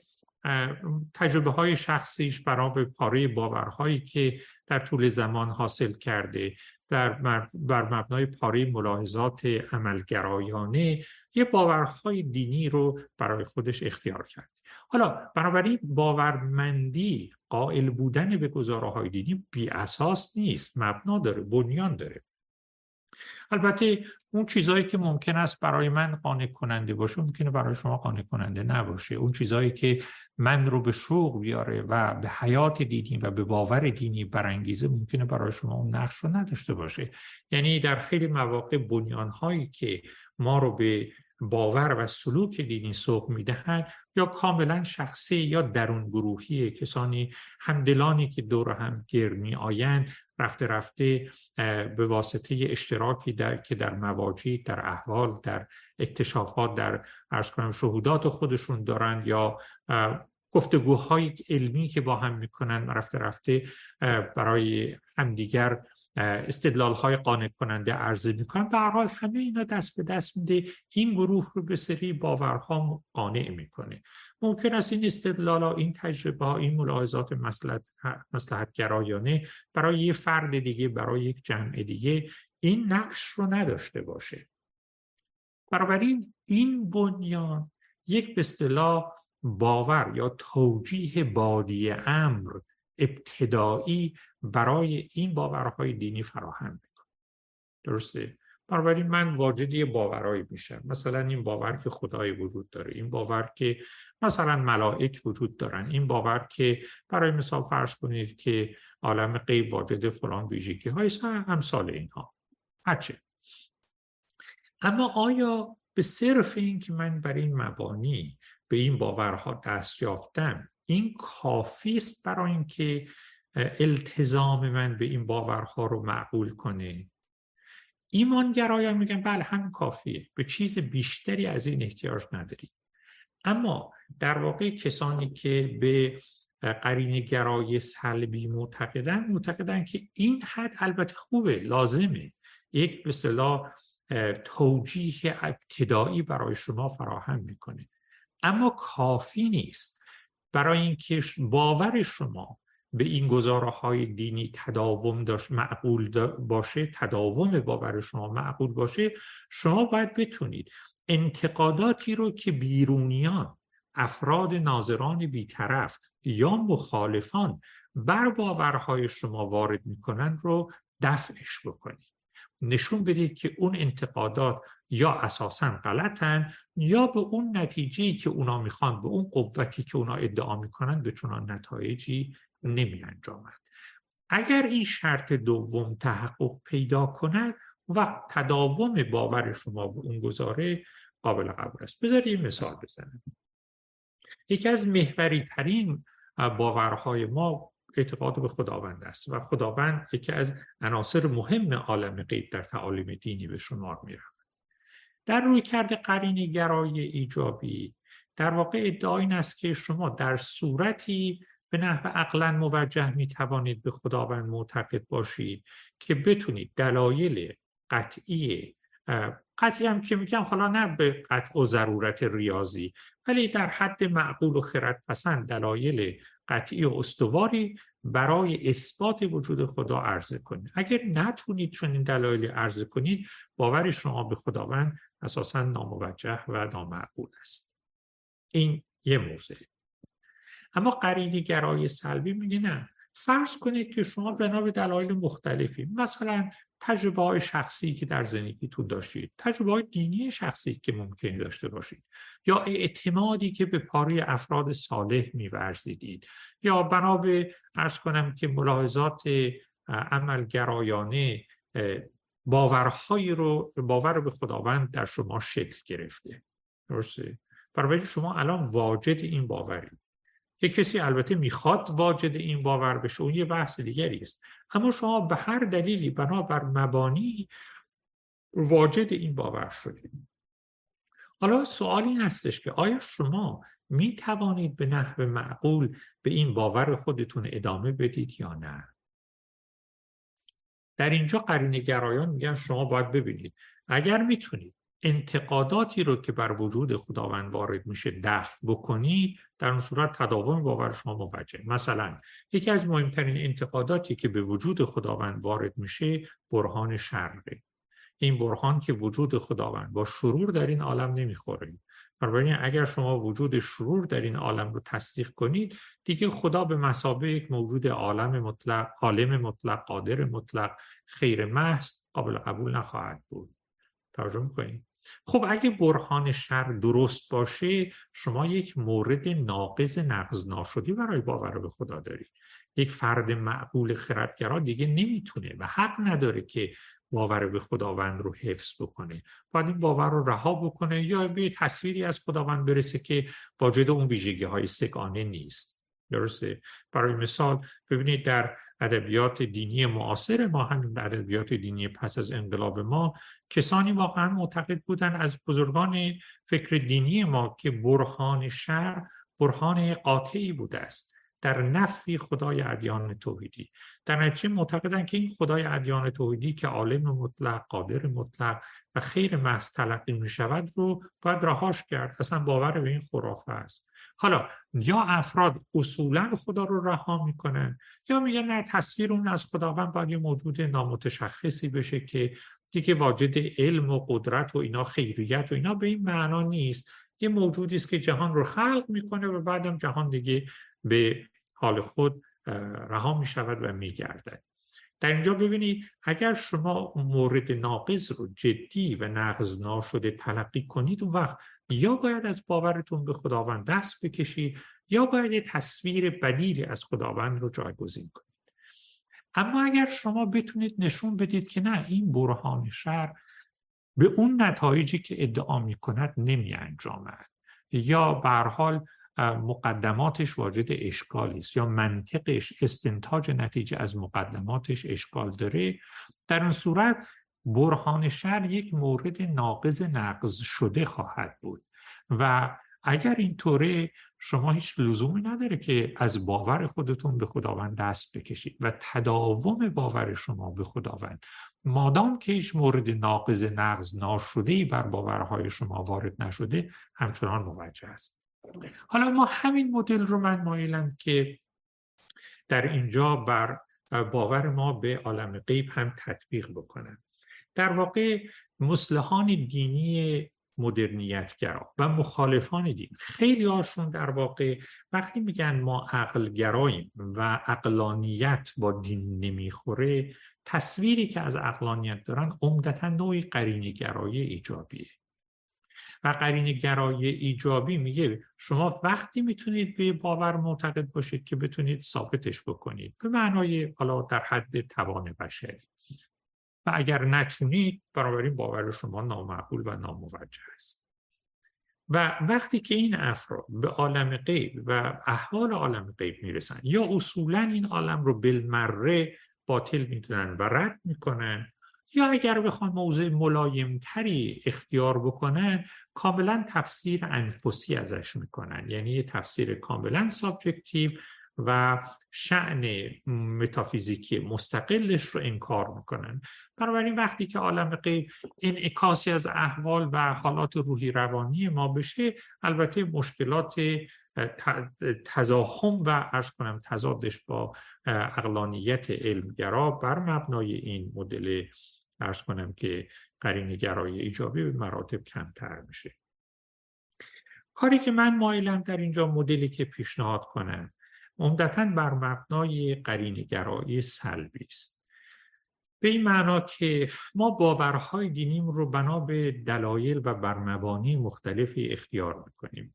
تجربه های شخصیش برای پاره باورهایی که در طول زمان حاصل کرده در بر مبنای پاره ملاحظات عملگرایانه یه باورهای دینی رو برای خودش اختیار کرده. حالا بنابراین باورمندی قائل بودن به گزاره دینی بی اساس نیست مبنا داره بنیان داره. البته اون چیزهایی که ممکن است برای من قانع کننده باشه ممکنه برای شما قانع کننده نباشه. اون چیزهایی که من رو به شوق بیاره و به حیات دینی و به باور دینی برانگیزه ممکنه برای شما اون نقش رو نداشته باشه. یعنی در خیلی مواقع بنیانهایی که ما رو به باور و سلوک دینی سوق می‌دهند یا کاملا شخصی یا درون گروهی کسانی همدلانی که دور هم گرد می آیند رفته رفته به واسطه اشتراکی در که در مواجید در احوال در اکتشافات در ارز کنم شهودات خودشون دارند یا گفتگوهای علمی که با هم می‌کنن رفته رفته برای همدیگر استدلال های قانع کننده عرضه می‌کنن به هر حال همه اینا دست به دست میده. این گروه رو به سری باورها قانع می‌کنه. ممکن است این استدلال ها این تجربه ها این ملاحظات مسلحت گرایانه برای یه فرد دیگه برای یک جمع دیگه این نقش رو نداشته باشه. بنابراین این بنیان یک به اصطلاح باور یا توجیه بادی امر ابتدایی برای این باورهای دینی فراهم می‌کنه. درسته؟ بنابراین من واجد باورهایی میشم. مثلا این باور که خدای وجود داره این باور که مثلا ملائک وجود دارن این باور که برای مثال فرض کنید که عالم غیب واجد فلان ویژگی های امثال اینها. هرچه. اما آیا به صرف این که من بر این مبانی به این باورها دست یافتم این کافی است برای اینکه التزام من به این باورها رو معقول کنه. ایمانگرایان میگن بله هم کافیه. به چیز بیشتری از این احتیاج نداری اما در واقع کسانی که به قرین گرای سلبی معتقدن معتقدن که این حد البته خوبه لازمه. یک به صلاح توجیه ابتدایی برای شما فراهم می‌کنه. اما کافی نیست. برای اینکه باور شما به این گزاره های دینی تداوم داشت معقول باشه تداوم باور شما معقول باشه شما باید بتونید انتقاداتی رو که بیرونیان افراد ناظران بیطرف یا مخالفان بر باورهای شما وارد می‌کنن رو دفعش بکنید. نشون بدید که اون انتقادات یا اساسا غلطن یا به اون نتیجه که اونا می‌خوان به اون قوتی که اونا ادعا می‌کنن به چنان نتایجی نمی انجامد. اگر این شرط دوم تحقق پیدا کند وقت تداوم باور شما به اون گزاره قابل قبول است. بذارید این مثال بزنم. یکی از محوری ترین باورهای ما اعتقاد به خداوند است و خداوند یکی از عناصر مهم عالم غیب در تعالیم دینی به شمار می در روی کرده قرین گرای ایجابی در واقع ادعا این است که شما در صورتی به نحو عقلا موجه می توانید به خداوند معتقد باشید که بتونید دلایل قطعی قطعی هم که میگم حالا نه به قطع و ضرورت ریاضی ولی در حد معقول و خرد پسند دلایل قطعی و استواری برای اثبات وجود خدا عرضه کنید. اگر نتونید چون این دلایل عرضه کنید باور شما به خداوند اساسا ناموجه و نامعقول است. این یه موضوع اما قرینی گرای سلبی میگه نه. فرض کنید که شما بنا به دلایل مختلفی مثلا تجربه های شخصی که در تو داشتید تجربه های دینی شخصی که ممکنی داشته باشید یا اعتمادی که به پاره افراد صالح میورزیدید یا بنا به ارز کنم که ملاحظات عملگرایانه باورهایی رو باور به خداوند در شما شکل گرفته. درسته؟ برای شما الان واجد این باوری یک کسی البته می‌خواد واجد این باور بشه اون یه بحث دیگری است. اما شما به هر دلیلی بنابر مبانی واجد این باور شدید. حالا سوال این هستش که آیا شما می توانید به نحو معقول به این باور خودتون ادامه بدید یا نه؟ در اینجا قرین گرایان میگن شما باید ببینید. اگر می‌تونید انتقاداتی رو که بر وجود خداوند وارد میشه دفع بکنید در اون صورت تداوم باور شما موجه. مثلا یکی از مهمترین انتقاداتی که به وجود خداوند وارد میشه برهان شرقه. این برهان که وجود خداوند با شرور در این عالم نمی‌خوره. بنابراین اگر شما وجود شرور در این عالم رو تصدیق کنید دیگه خدا به مسابه یک موجود عالم مطلق عالم مطلق قادر مطلق خیر محض قابل قبول نخواهد بود. توجه می‌کنید خب اگه برهان شر درست باشه شما یک مورد ناقض نقض ناشدی برای باور به خدا دارید یک فرد معقول خردگرا دیگه نمی‌تونه و حق نداره که باور به خداوند رو حفظ بکنه. باید این باور رو رها بکنه یا به تصویری از خداوند برسه که واجد اون ویژگی های سگانه نیست. درسته؟ برای مثال ببینید در ادبیات دینی معاصر ما همین ادبیات دینی پس از انقلاب ما کسانی واقعا معتقد بودن از بزرگان فکر دینی ما که برهان شر برهان قاطعی بوده است. در نفی خدای ادیان توحیدی. در نتیجه معتقدن که این خدای ادیان توحیدی که عالم مطلق قادر مطلق و خیر محض تلقی می شود رو باید رهاش کرد. اصلا باور به این خرافه است. حالا یا افراد اصولا خدا رو رها می‌کنن یا میگن نه تصویر اون از خداوند باید یه موجود نامتشخصی بشه که دیگه واجد علم و قدرت و اینا خیریت و اینا به این معنا نیست. یه موجودی است که جهان رو خلق می‌کنه و بعدم جهان دیگه به حال خود رها می شود و می گردد. در اینجا ببینید اگر شما مورد ناقض رو جدی و نقض ناشده تلقی کنید اون وقت یا باید از باورتون به خداوند دست بکشید یا باید تصویر بدیلی از خداوند رو جایگزین کنید اما اگر شما بتونید نشون بدید که نه این برهان شر به اون نتایجی که ادعا می کند نمی انجامد یا به حال مقدماتش واجد اشکالی است یا منطقش استنتاج نتیجه از مقدماتش اشکال داره. در اون صورت برهان شر یک مورد ناقض نقض شده خواهد بود و اگر اینطوره شما هیچ لزومی نداره که از باور خودتون به خداوند دست بکشید و تداوم باور شما به خداوند. مادام که هیچ مورد ناقض نقض ناشده بر باورهای شما وارد نشده همچنان موجه است. حالا ما همین مدل رو من مایلم که در اینجا بر باور ما به عالم غیب هم تطبیق بکنم در واقع مسلحان دینی مدرنیتگرا و مخالفان دین خیلی هاشون در واقع وقتی میگن ما عقلگراییم و اقلانیت با دین نمی‌خوره تصویری که از اقلانیت دارن عمدتا نوعی قرینگرایی ایجابیه. و قرین گرای ایجابی میگه شما وقتی می‌تونید به باور معتقد باشید که بتونید ثابتش بکنید. به معنای حالا در حد توان بشری و اگر نتونید بنابراین باور شما نامعقول و ناموجه است. و وقتی که این افراد به عالم غیب و احوال عالم غیب می‌رسن یا اصولا این عالم رو بالمره باطل می‌دونن و رد می‌کنن یا اگر بخوان موضع ملایمتری اختیار بکنن کاملا تفسیر انفسی ازش می‌کنن. یعنی یه تفسیر کاملا subjective و شأن متافیزیکی مستقلش رو انکار می‌کنن. بنابراین وقتی که عالم غیب انعکاسی از احوال و حالات روحی روانی ما بشه البته مشکلات تزاهم و ارز کنم تضادش با اقلانیت علمگرا بر مبنای این مدل ارز کنم که قرین گرای ایجابی به مراتب کمتر میشه. کاری که من مایلم در اینجا مدلی که پیشنهاد کنم عمدتا بر مبنای قرین گرایی سلبی است. به این معنا که ما باورهای دینیم رو بنا به دلایل و بر مبانی مختلفی اختیار می‌کنیم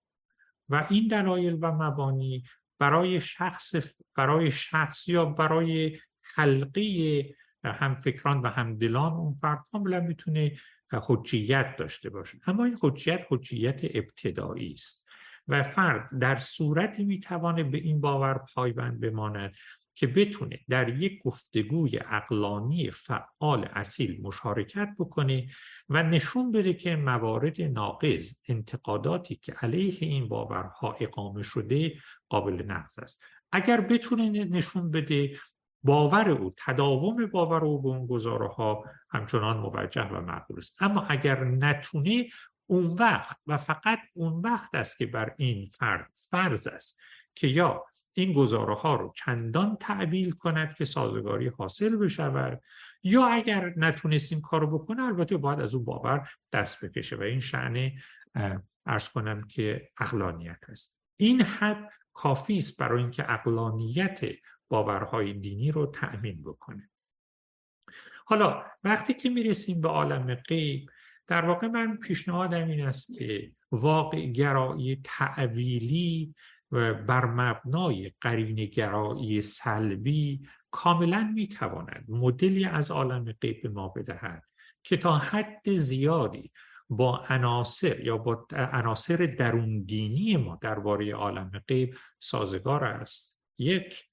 و این دلایل و مبانی برای شخص برای شخص یا برای حلقی هم فکران و هم دلان اون فرد کاملا می‌تونه حجیت داشته باشه. اما این حجیت حجیت ابتدایی است. و فرد در صورتی می‌توانه به این باور پایبند بماند که بتونه در یک گفتگوی اقلانی فعال اصیل مشارکت بکنه و نشون بده که موارد ناقض انتقاداتی که علیه این باورها اقامه شده قابل نقض است. اگر بتونه نشون بده باور او تداوم باور او به اون گزاره ها همچنان موجه و مقبول است. اما اگر نتونه اون وقت و فقط اون وقت است که بر این فرد فرض است که یا این گزاره ها رو چندان تعویل کند که سازگاری حاصل بشود یا اگر نتونست این کار رو بکنه البته باید از اون باور دست بکشه و این شعنه ارز کنم که اقلانیت است. این حد کافی است برای اینکه اقلانیت باورهای دینی رو تأمین بکنه. حالا وقتی که می‌رسیم به عالم غیب در واقع من پیشنهادم این است که واقع گرایی تعویلی و بر مبنای قرین گرایی سلبی کاملا می‌تواند مدلی از عالم غیب ما بدهد که تا حد زیادی با عناصر یا با عناصر درون دینی ما درباره عالم غیب سازگار است. یک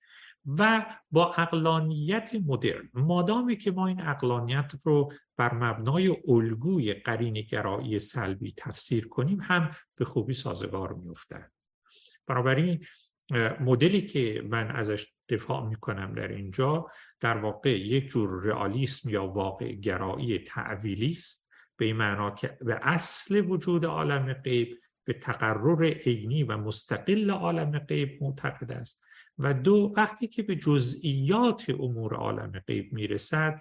و با اقلانیت مدرن. مادامی که ما این اقلانیت رو بر مبنای الگوی قرین گرایی سلبی تفسیر کنیم هم به خوبی سازگار میافتد بنابراین مدلی که من ازش دفاع می‌کنم در اینجا در واقع یک جور رئالیسم یا واقع گرایی تعویلی است. به این معنا که به اصل وجود عالم غیب به تقرر عینی و مستقل عالم غیب معتقد است. و دو وقتی که به جزئیات امور عالم غیب می‌رسد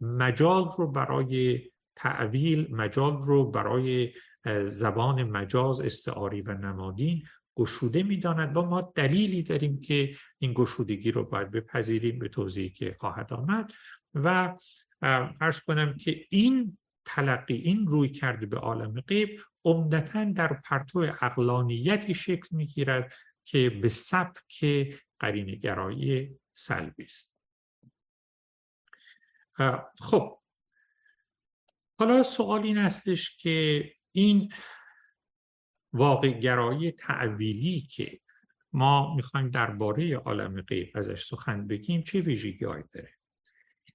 مجال رو برای تعویل مجال رو برای زبان مجاز استعاری و نمادین گشوده می‌داند. و ما دلیلی داریم که این گشودگی رو باید بپذیریم به توضیحی که خواهد آمد. و ارز کنم که این تلقی این روی کرده به عالم غیب عمدتا در پرتو اقلانیتی شکل می‌گیرد که به سبک قرین گرایی سلبی است. خب. حالا سوال این استش که این واقع گرایی تعویلی که ما می‌خوایم درباره عالم غیب ازش سخن بگیم چه ویژگی داره؟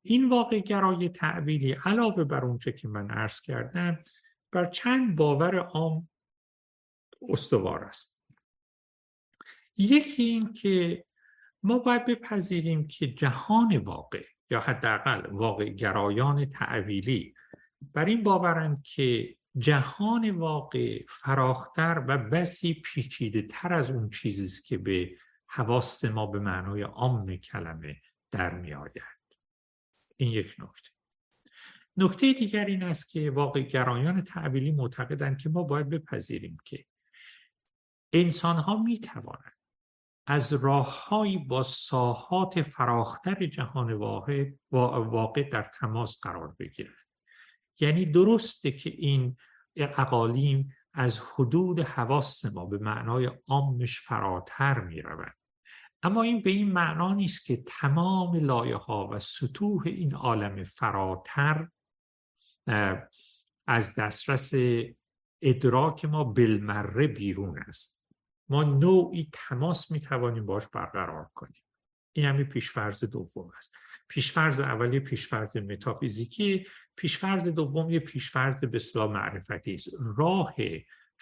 این واقع گرای تعویلی علاوه بر اونچه که من عرض کردم بر چند باور عام استوار است. یکی این که ما باید بپذیریم که جهان واقع یا حداقل واقع گرایان تعویلی بر این باورند که جهان واقع فراختر و بسی پیچیده تر از اون چیزی است که به حواس ما به معنای عام کلمه در می آید. این یک نکته نکته دیگر این است که واقع گرایان تعبیلی معتقدند که ما باید بپذیریم که انسان ها می توانند از راههایی با ساحات فراختر جهان واقع, واقع در تماس قرار بگیرند یعنی درسته که این اقالیم از حدود حواس ما به معنای عامش فراتر می روند. اما این به این معنا نیست که تمام لایه ها و سطوح این عالم فراتر از دسترس ادراک ما بالمره بیرون است ما نوعی تماس می توانیم باش برقرار کنیم. این همین پیشفرز دوم است. پیشفرز اولی پیشفرز متافیزیکی پیشفرز دوم یه پیشفرز به اصطلاح معرفتی است. راه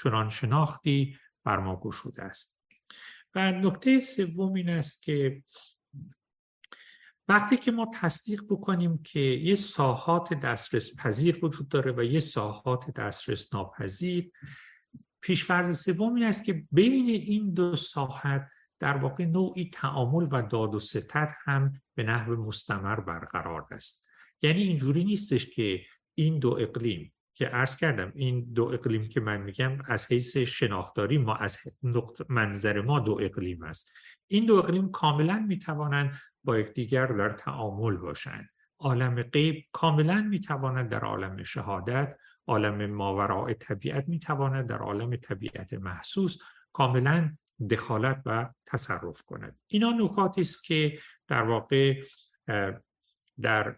چنان شناختی بر ما گشوده است. و نکته سوم این است که وقتی که ما تصدیق بکنیم که یه ساحات دسترس پذیر وجود داره و یه ساحات دسترس ناپذیر پیشفرض سوم این است که بین این دو ساحت در واقع نوعی تعامل و داد و ستت هم به نحو مستمر برقرار است. یعنی اینجوری نیستش که این دو اقلیم که عرض کردم این دو اقلیم که من میگم از حیث شناختاری ما از منظر ما دو اقلیم است. این دو اقلیم کاملا می‌توانند با یکدیگر در تعامل باشند. عالم غیب کاملا می‌تواند در عالم شهادت عالم ماوراء طبیعت می‌تواند در عالم طبیعت محسوس کاملا دخالت و تصرف کند. اینا نکاتی است که در واقع در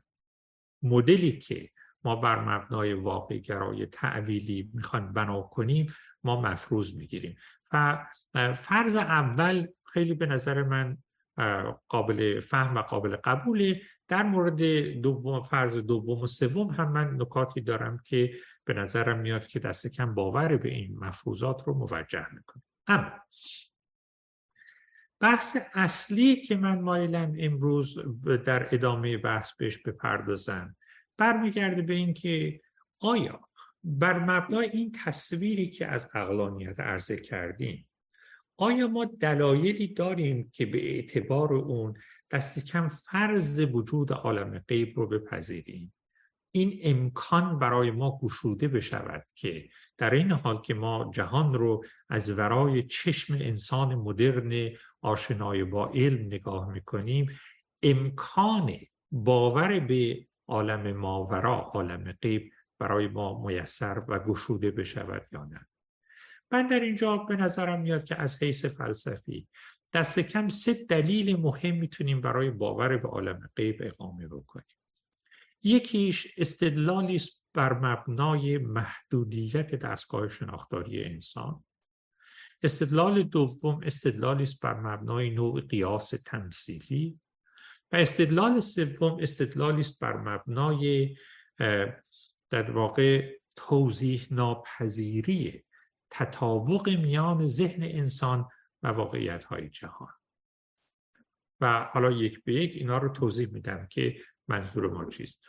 مدلی که ما بر مبنای واقع گرای تعویلی می‌خوایم بنا کنیم ما مفروض می‌گیریم. و فرض اول خیلی به نظر من قابل فهم و قابل قبوله. در مورد دوم فرض دوم و سوم هم من نکاتی دارم که به نظرم میاد که دست کم باور به این مفروضات رو موجه می‌کنه. اما بحث اصلی که من مایلم امروز در ادامه بحث بهش بپردازم برمیگرده به این که آیا بر مبنای این تصویری که از اقلانیت عرضه کردیم آیا ما دلایلی داریم که به اعتبار اون دست کم فرض وجود عالم غیب رو بپذیریم؟ این امکان برای ما گشوده بشود که در این حال که ما جهان رو از ورای چشم انسان مدرن آشنای با علم نگاه می‌کنیم امکان باور به عالم ماورا عالم غیب برای ما میسر و گشوده بشود یا نه؟ من در اینجا به نظرم میاد که از حیث فلسفی دست کم سه دلیل مهم می‌تونیم برای باور به عالم غیب اقامه بکنیم. یکیش استدلالی است بر مبنای محدودیت دستگاه شناختاری انسان. استدلال دوم استدلالی است بر مبنای نوع قیاس تمثیلی. و استدلال سوم استدلالی است بر مبنای در واقع توضیح ناپذیری تطابق میان ذهن انسان و واقعیت های جهان. و حالا یک به یک اینا رو توضیح میدم که منظور ما چیست؟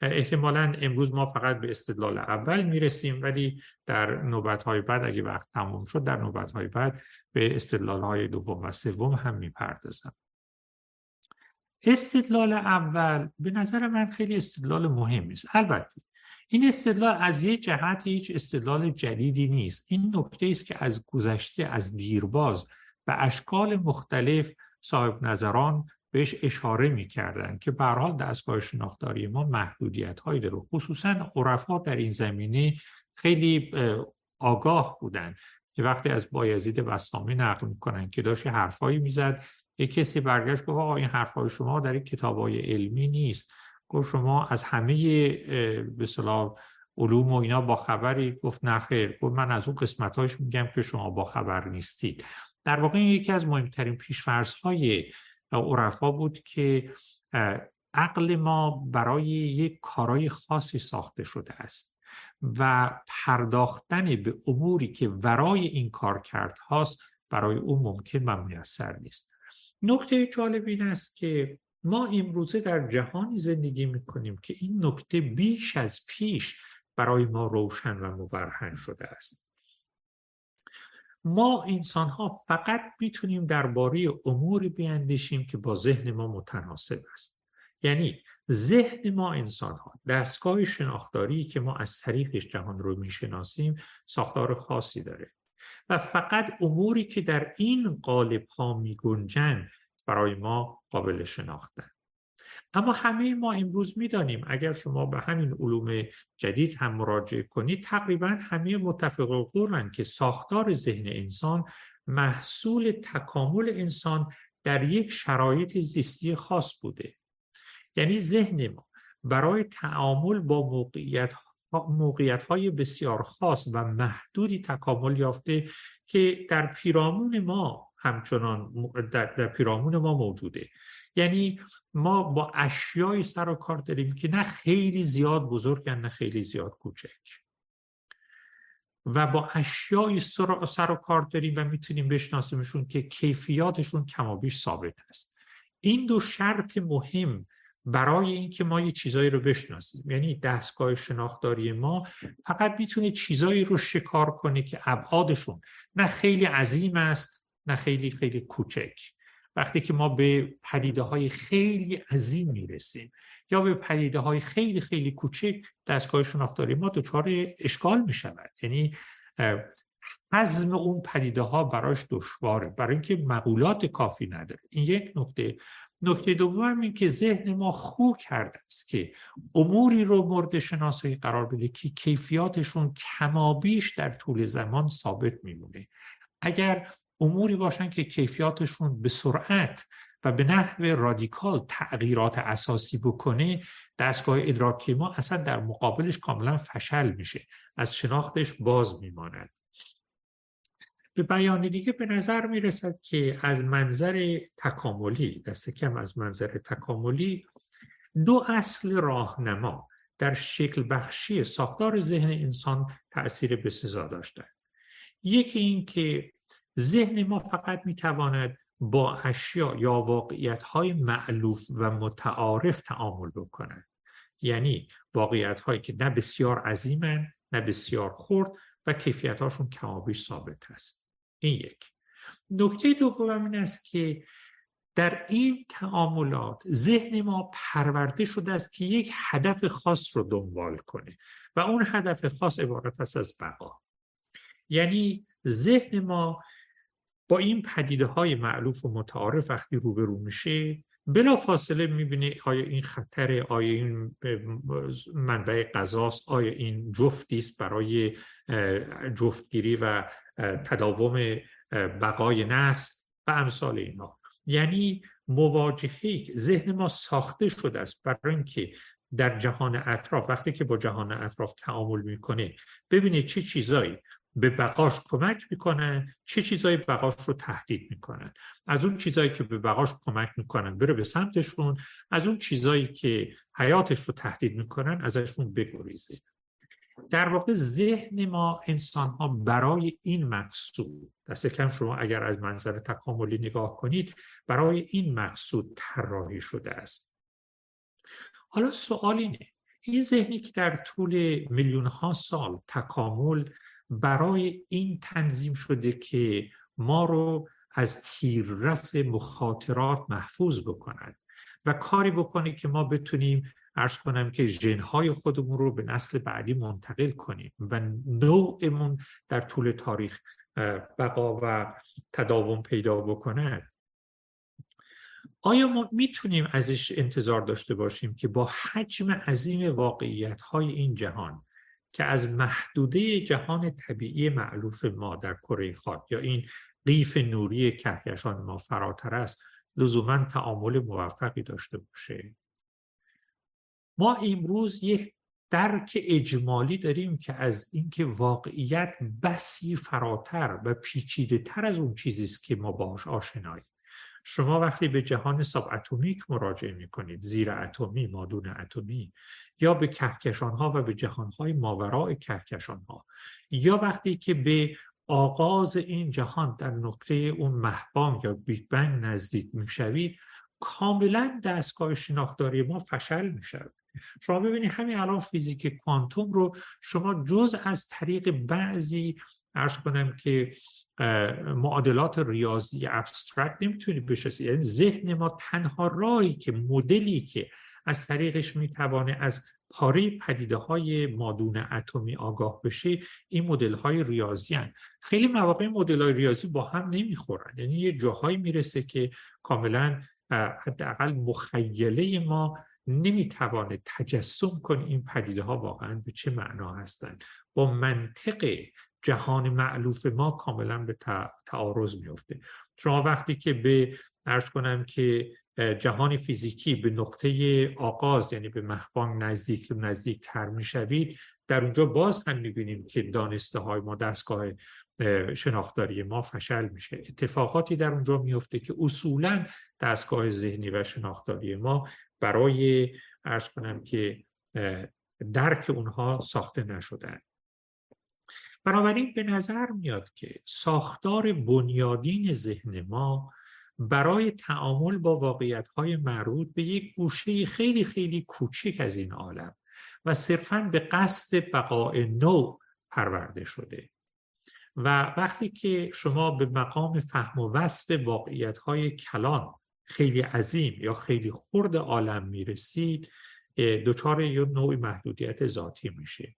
احتمالا امروز ما فقط به استدلال اول می‌رسیم ولی در نوبت های بعد اگه وقت تموم شد در نوبت های بعد به استدلال های دوم و سوم هم می‌پردازم. استدلال اول به نظر من خیلی استدلال مهمی است. البته این استدلال از یک جهت هیچ استدلال جدیدی نیست. این نکته است که از گذشته از دیرباز و اشکال مختلف صاحب نظران بهش اشاره می‌کردن که به حال دستگاه شناختاری ما محدودیت هایی داره. خصوصا عرفا در این زمینه خیلی آگاه بودند که وقتی از بایزید بستامی نقل می‌کنن که داشت حرفایی می‌زد یک کسی برگشت گفت آقا این حرفای شما در این کتابای علمی نیست. گفت شما از همه به علوم و اینا با خبری. گفت نخیر گفت من از اون قسمتاش میگم که شما با خبر نیستید. در واقع یکی از مهمترین پیشفرض های عرفا بود که عقل ما برای یک کارای خاصی ساخته شده است و پرداختن به اموری که ورای این کار کرد هاست برای او ممکن و میسر نیست. نکته جالب این است که ما امروزه در جهانی زندگی می‌کنیم که این نکته بیش از پیش برای ما روشن و مبرهن شده است. ما انسان ها فقط می‌تونیم درباره اموری بیاندیشیم که با ذهن ما متناسب است. یعنی ذهن ما انسان ها دستگاه شناختاری که ما از طریقش جهان رو می‌شناسیم ساختار خاصی داره. و فقط اموری که در این قالب ها می برای ما قابل شناختن. اما همه ما امروز می‌دانیم اگر شما به همین علوم جدید هم مراجعه کنید تقریبا همه متفق قرن که ساختار ذهن انسان محصول تکامل انسان در یک شرایط زیستی خاص بوده. یعنی ذهن ما برای تعامل با موقعیت موقعیت های بسیار خاص و محدودی تکامل یافته که در پیرامون ما همچنان در, در پیرامون ما موجوده. یعنی ما با اشیای سر و کار داریم که نه خیلی زیاد بزرگن نه خیلی زیاد کوچک. و با اشیای سر و کار داریم و می‌تونیم بشناسیمشون که کیفیاتشون کمابیش ثابت است. این دو شرط مهم برای اینکه ما یه چیزایی رو بشناسیم. یعنی دستگاه شناختاری ما فقط می‌تونه چیزایی رو شکار کنه که ابعادشون نه خیلی عظیم است نه خیلی خیلی کوچک. وقتی که ما به پدیده های خیلی عظیم می‌رسیم یا به پدیده های خیلی خیلی کوچک دستگاه شناختاری ما دچار اشکال می شود یعنی حزم اون پدیده ها براش دشواره برای اینکه مقولات کافی نداره. این یک نکته. نکته دوم این که ذهن ما خو کرده است که اموری رو مورد شناسایی قرار بده که کیفیاتشون کمابیش در طول زمان ثابت میمونه. اگر اموری باشن که کیفیاتشون به سرعت و به نحو رادیکال تغییرات اساسی بکنه دستگاه ادراکی ما اصلا در مقابلش کاملا فشل میشه از شناختش باز میماند. به بیان دیگه به نظر می‌رسد که از منظر تکاملی دست کم از منظر تکاملی دو اصل راهنما در شکل بخشی ساختار ذهن انسان تأثیر بسزا داشته یکی این که ذهن ما فقط می‌تواند با اشیا یا واقعیت های معلوف و متعارف تعامل بکنند یعنی واقعیت هایی که نه بسیار عظیمن نه بسیار خورد و کیفیت هاشون کمابیش ثابت است. این یک. نکته دوم این است که در این تعاملات ذهن ما پرورده شده است که یک هدف خاص رو دنبال کنه و اون هدف خاص عبارت است از بقا. یعنی ذهن ما با این پدیده های معلوف و متعارف وقتی روبرو میشه بلا فاصله می‌بینه آیا این خطر آیا این منبع غذاست آیا این جفتی است برای جفتگیری و تداوم بقای نسل و امثال اینا. یعنی مواجهه ذهن ما ساخته شده است برای اینکه در جهان اطراف وقتی که با جهان اطراف تعامل می‌کنه ببینه چه چیزایی به بقاش کمک می‌کنن چه چیزایی بقاش رو تهدید می‌کنن از اون چیزایی که به بقاش کمک می‌کنن بره به سمتشون از اون چیزایی که حیاتش رو تهدید می‌کنن ازشون بگریزه. در واقع ذهن ما انسان ها برای این مقصود دست کم شما اگر از منظر تکاملی نگاه کنید برای این مقصود طراحی شده است. حالا سوال اینه این ذهنی که در طول میلیون ها سال تکامل برای این تنظیم شده که ما رو از تیررس مخاطرات محفوظ بکنند و کاری بکنه که ما بتونیم ارز کنم که ژنهای خودمون رو به نسل بعدی منتقل کنیم و نوعمون در طول تاریخ بقا و تداوم پیدا بکنه. آیا ما می‌تونیم ازش انتظار داشته باشیم که با حجم عظیم واقعیت های این جهان که از محدوده جهان طبیعی معلوف ما در کره خاک یا این قیف نوری کهکشان ما فراتر است لزوما تعامل موفقی داشته باشه. ما امروز یک درک اجمالی داریم که از اینکه واقعیت بسی فراتر و پیچیده تر از اون چیزی است که ما باش آشناییم. شما وقتی به جهان ساب اتمیک مراجعه می کنید زیر اتمی مادون اتمی یا به کهکشان ها و به جهان های ماورای کهکشان ها یا وقتی که به آغاز این جهان در نقطه اون مهبانگ یا Big Bang نزدیک می‌شوید کاملا دستگاه شناختاری ما فشل می شود شما ببینید همین الان فیزیک کوانتوم رو شما جز از طریق بعضی عرض کنم که معادلات ریاضی abstract نمی‌تونید بشناسید یعنی ذهن ما تنها راهی که مدلی که از طریقش می‌توانه از پاره پدیده های مادون اتمی آگاه بشه این مدل های ریاضی هن. خیلی مواقع مدل های ریاضی با هم نمی‌خورن. یعنی یه جاهایی می‌رسه که کاملا حداقل مخیله ما نمی‌توانه تجسم کنه این پدیده ها واقعا به چه معنا هستند با منطق جهان معلوف ما کاملا به تعارض میفته شما وقتی که به ارز کنم که جهان فیزیکی به نقطه آغاز یعنی به مهبان نزدیک نزدیک تر می‌شوید در اونجا باز هم می‌بینیم که دانسته های ما دستگاه شناختاری ما فشل میشه. اتفاقاتی در اونجا میفته که اصولا دستگاه ذهنی و شناختاری ما برای ارز کنم که درک اونها ساخته نشدن. بنابراین به نظر میاد که ساختار بنیادین ذهن ما برای تعامل با واقعیت های مربوط به یک گوشه خیلی خیلی کوچک از این عالم و صرفا به قصد بقای نو پرورده شده. و وقتی که شما به مقام فهم و وصف واقعیت های کلان خیلی عظیم یا خیلی خرد عالم می‌رسید دچار یه نوع محدودیت ذاتی میشه.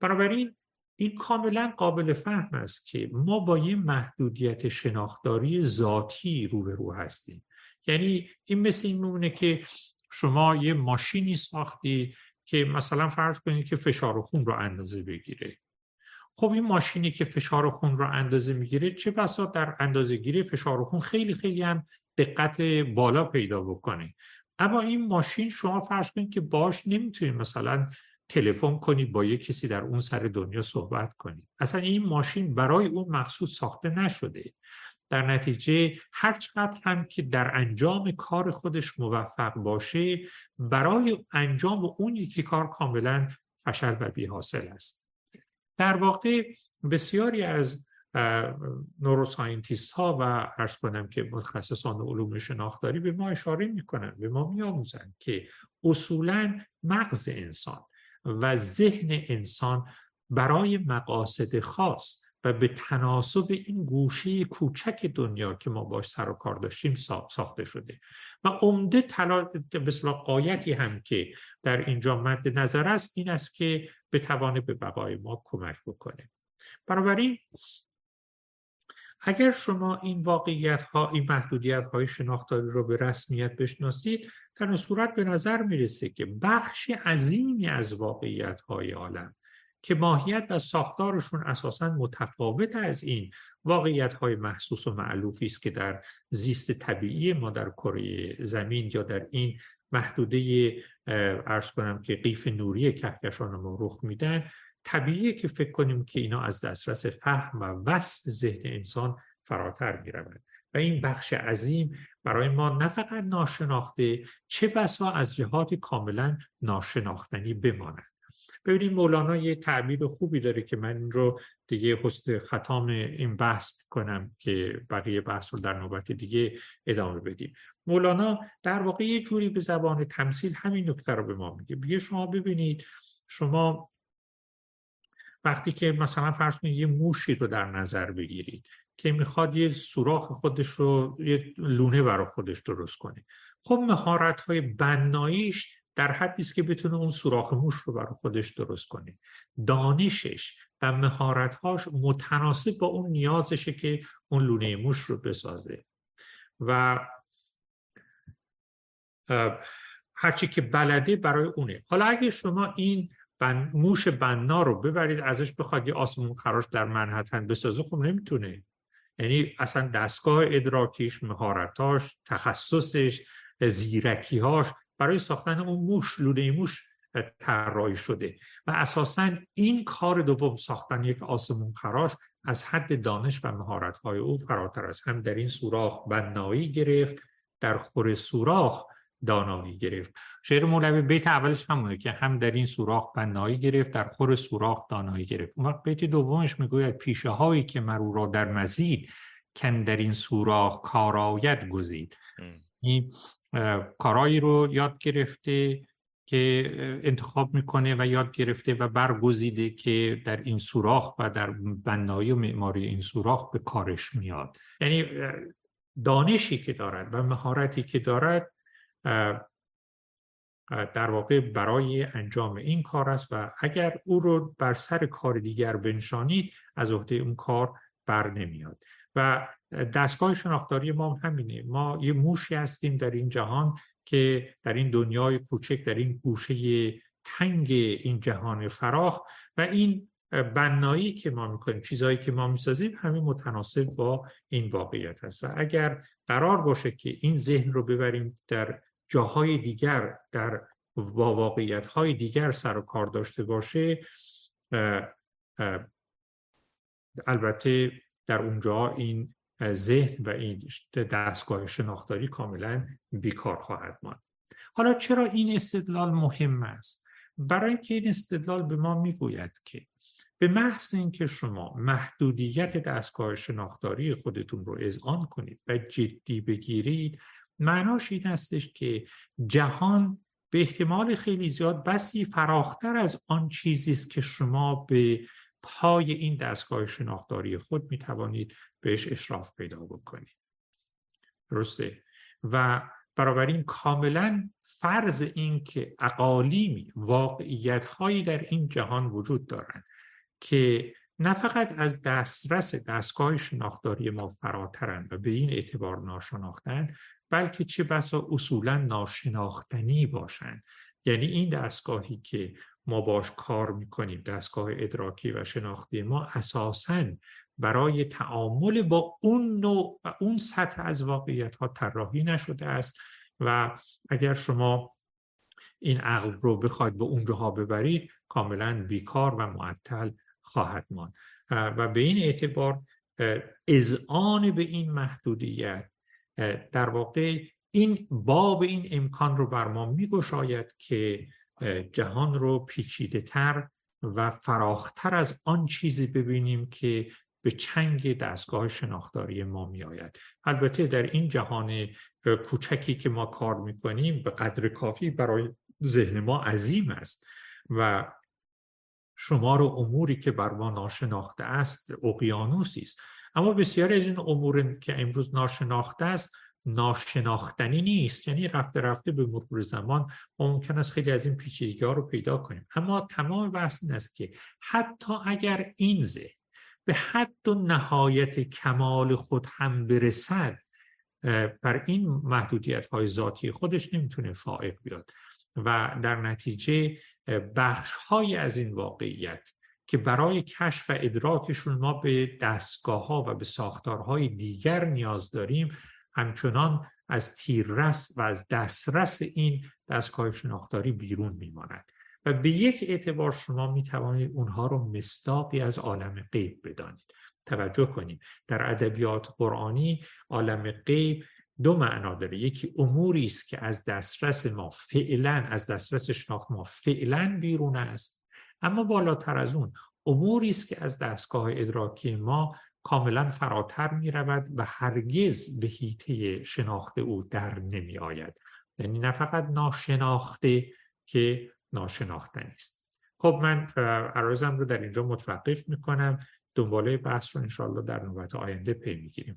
بنابراین این کاملا قابل فهم است که ما با یه محدودیت شناختاری ذاتی روبرو هستیم. یعنی این مثل این میمونه که شما یه ماشینی ساختی که مثلا فرض کنید که فشار خون رو اندازه بگیره. خب این ماشینی که فشار خون رو اندازه می‌گیره چه بسا در اندازه گیری فشار خون خیلی خیلی هم دقت بالا پیدا بکنه. اما این ماشین شما فرض کنید که باش نمی‌تونید مثلا تلفن کنید با یک کسی در اون سر دنیا صحبت کنید. اصلا این ماشین برای اون مخصوص ساخته نشده. در نتیجه هر چقدر هم که در انجام کار خودش موفق باشه برای انجام اون یکی کار کاملا فشل و بی حاصل است. در واقع بسیاری از نوروساینتیست ها و ارز کنم که متخصصان علوم شناختاری به ما اشاره می‌کنن به ما میآموزند که اصولا مغز انسان و ذهن انسان برای مقاصد خاص و به تناسب این گوشه کوچک دنیا که ما باش سر و کار داشتیم ساخته شده. و عمده به قایتی هم که در اینجا مد نظر است این است که بتوانه به بقای ما کمک بکنه. بنابراین اگر شما این واقعیت ها این محدودیت های شناختاری رو به رسمیت بشناسید در صورت به نظر می‌رسه که بخش عظیمی از واقعیت های عالم که ماهیت و ساختارشون اساسا متفاوت از این واقعیت های محسوس و معلوفی است که در زیست طبیعی ما در کره زمین یا در این محدوده ارز کنم که قیف نوری کهکشان ما رخ میدن طبیعیه که فکر کنیم که اینا از دسترس فهم و وصف ذهن انسان فراتر می و این بخش عظیم برای ما نه فقط ناشناخته چه بسا از جهات کاملا ناشناختنی بماند. ببینید مولانا یه تعبیر خوبی داره که من این رو دیگه حسن ختام این بحث کنم که بقیه بحث رو در نوبت دیگه ادامه بدیم. مولانا در واقع یه جوری به زبان تمثیل همین نکته رو به ما میگه. بگه شما ببینید شما وقتی که مثلا فرض کنید یه موشی رو در نظر بگیرید که می‌خواد یه سوراخ خودش رو یه لونه برای خودش درست کنه. خب مهارت های بناییش در حدی است که بتونه اون سوراخ موش رو برای خودش درست کنه. دانشش و مهارتهاش متناسب با اون نیازشه که اون لونه موش رو بسازه. و هرچی که بلده برای اونه. حالا اگه شما این بن... موش بنا رو ببرید ازش بخواد یه آسمون خراش در منحتن بسازه خب نمی‌تونه. یعنی اصلا دستگاه ادراکیش مهارتاش تخصصش زیرکیهاش برای ساختن اون موش لوله موش طراحی شده و اساسا این کار دوم ساختن یک آسمون خراش از حد دانش و مهارت‌های او فراتر است. هم در این سوراخ بنایی گرفت در خور سوراخ دانایی گرفت. شعر مولوی بیت اولش همونه که هم در این سوراخ بنایی گرفت در خور سوراخ دانایی گرفت. اون وقت بیت دومش می‌گوید پیشه هایی که مرو را در مزید کن در این سوراخ کارایت گزید. این کارایی رو یاد گرفته که انتخاب می‌کنه و یاد گرفته و برگزیده که در این سوراخ و در بنایی و معماری این سوراخ به کارش میاد. یعنی دانشی که دارد و مهارتی که دارد در واقع برای انجام این کار است و اگر او رو بر سر کار دیگر بنشانید از عهده اون کار بر نمیاد. و دستگاه شناختاری ما همینه. ما یه موشی هستیم در این جهان که در این دنیای کوچک در این گوشه تنگ این جهان فراخ و این بنایی که ما می‌کنیم چیزهایی که ما می‌سازیم همین متناسب با این واقعیت است. و اگر قرار باشه که این ذهن رو ببریم در جاهای دیگر در با واقعیت های دیگر سر و کار داشته باشه البته در اونجا این ذهن و این دستگاه شناختاری کاملا بیکار خواهد ماند. حالا چرا این استدلال مهم است؟ برای اینکه این استدلال به ما می‌گوید که به محض اینکه شما محدودیت دستگاه شناختاری خودتون رو اذعان کنید و جدی بگیرید معناش این هستش که جهان به احتمال خیلی زیاد بسی فراختر از آن چیزی است که شما به پای این دستگاه شناختاری خود می توانید بهش اشراف پیدا بکنید. درسته؟ و این کاملا فرض این که اقالیمی واقعیت هایی در این جهان وجود دارند که نه فقط از دسترس دستگاه شناختاری ما فراترند و به این اعتبار ناشناختن بلکه چه بسا اصولا ناشناختنی باشند. یعنی این دستگاهی که ما باش کار می‌کنیم دستگاه ادراکی و شناختی ما اساساً برای تعامل با اون نوع و اون سطح از واقعیت ها طراحی نشده است و اگر شما این عقل رو بخواید به اونجاها ببرید کاملا بیکار و معطل خواهد ماند. و به این اعتبار اذعان به این محدودیت در واقع این باب این امکان رو بر ما میگشاید که جهان رو پیچیده تر و فراختر از آن چیزی ببینیم که به چنگ دستگاه شناختاری ما می آید. البته در این جهان کوچکی که ما کار می‌کنیم به قدر کافی برای ذهن ما عظیم است و شمار اموری که بر ما ناشناخته است اقیانوسی است اما بسیاری از این امور که امروز ناشناخته است ناشناختنی نیست. یعنی رفته رفته به مرور زمان ممکن است خیلی از این پیچیدگی ها رو پیدا کنیم. اما تمام بحث این است که حتی اگر این ذهن به حد و نهایت کمال خود هم برسد بر این محدودیت های ذاتی خودش نمی‌تونه فائق بیاد. و در نتیجه بخش های از این واقعیت که برای کشف و ادراکشون ما به دستگاه ها و به ساختارهای دیگر نیاز داریم. همچنان از تیررس و از دسترس این دستگاه شناختاری بیرون میماند و به یک اعتبار شما می توانید اونها رو مستاقی از عالم غیب بدانید. توجه کنید در ادبیات قرآنی عالم غیب دو معنا داره. یکی اموری است که از دسترس ما فعلا از دسترس شناخت ما فعلا بیرون است. اما بالاتر از اون اموری است که از دستگاه ادراکی ما کاملا فراتر می رود و هرگز به هیته شناخته او در نمی آید یعنی نه فقط ناشناخته که ناشناختنی است. خب من عرضم رو در اینجا متوقف می کنم دنباله بحث رو انشاءالله در نوبت آینده پی می‌گیریم.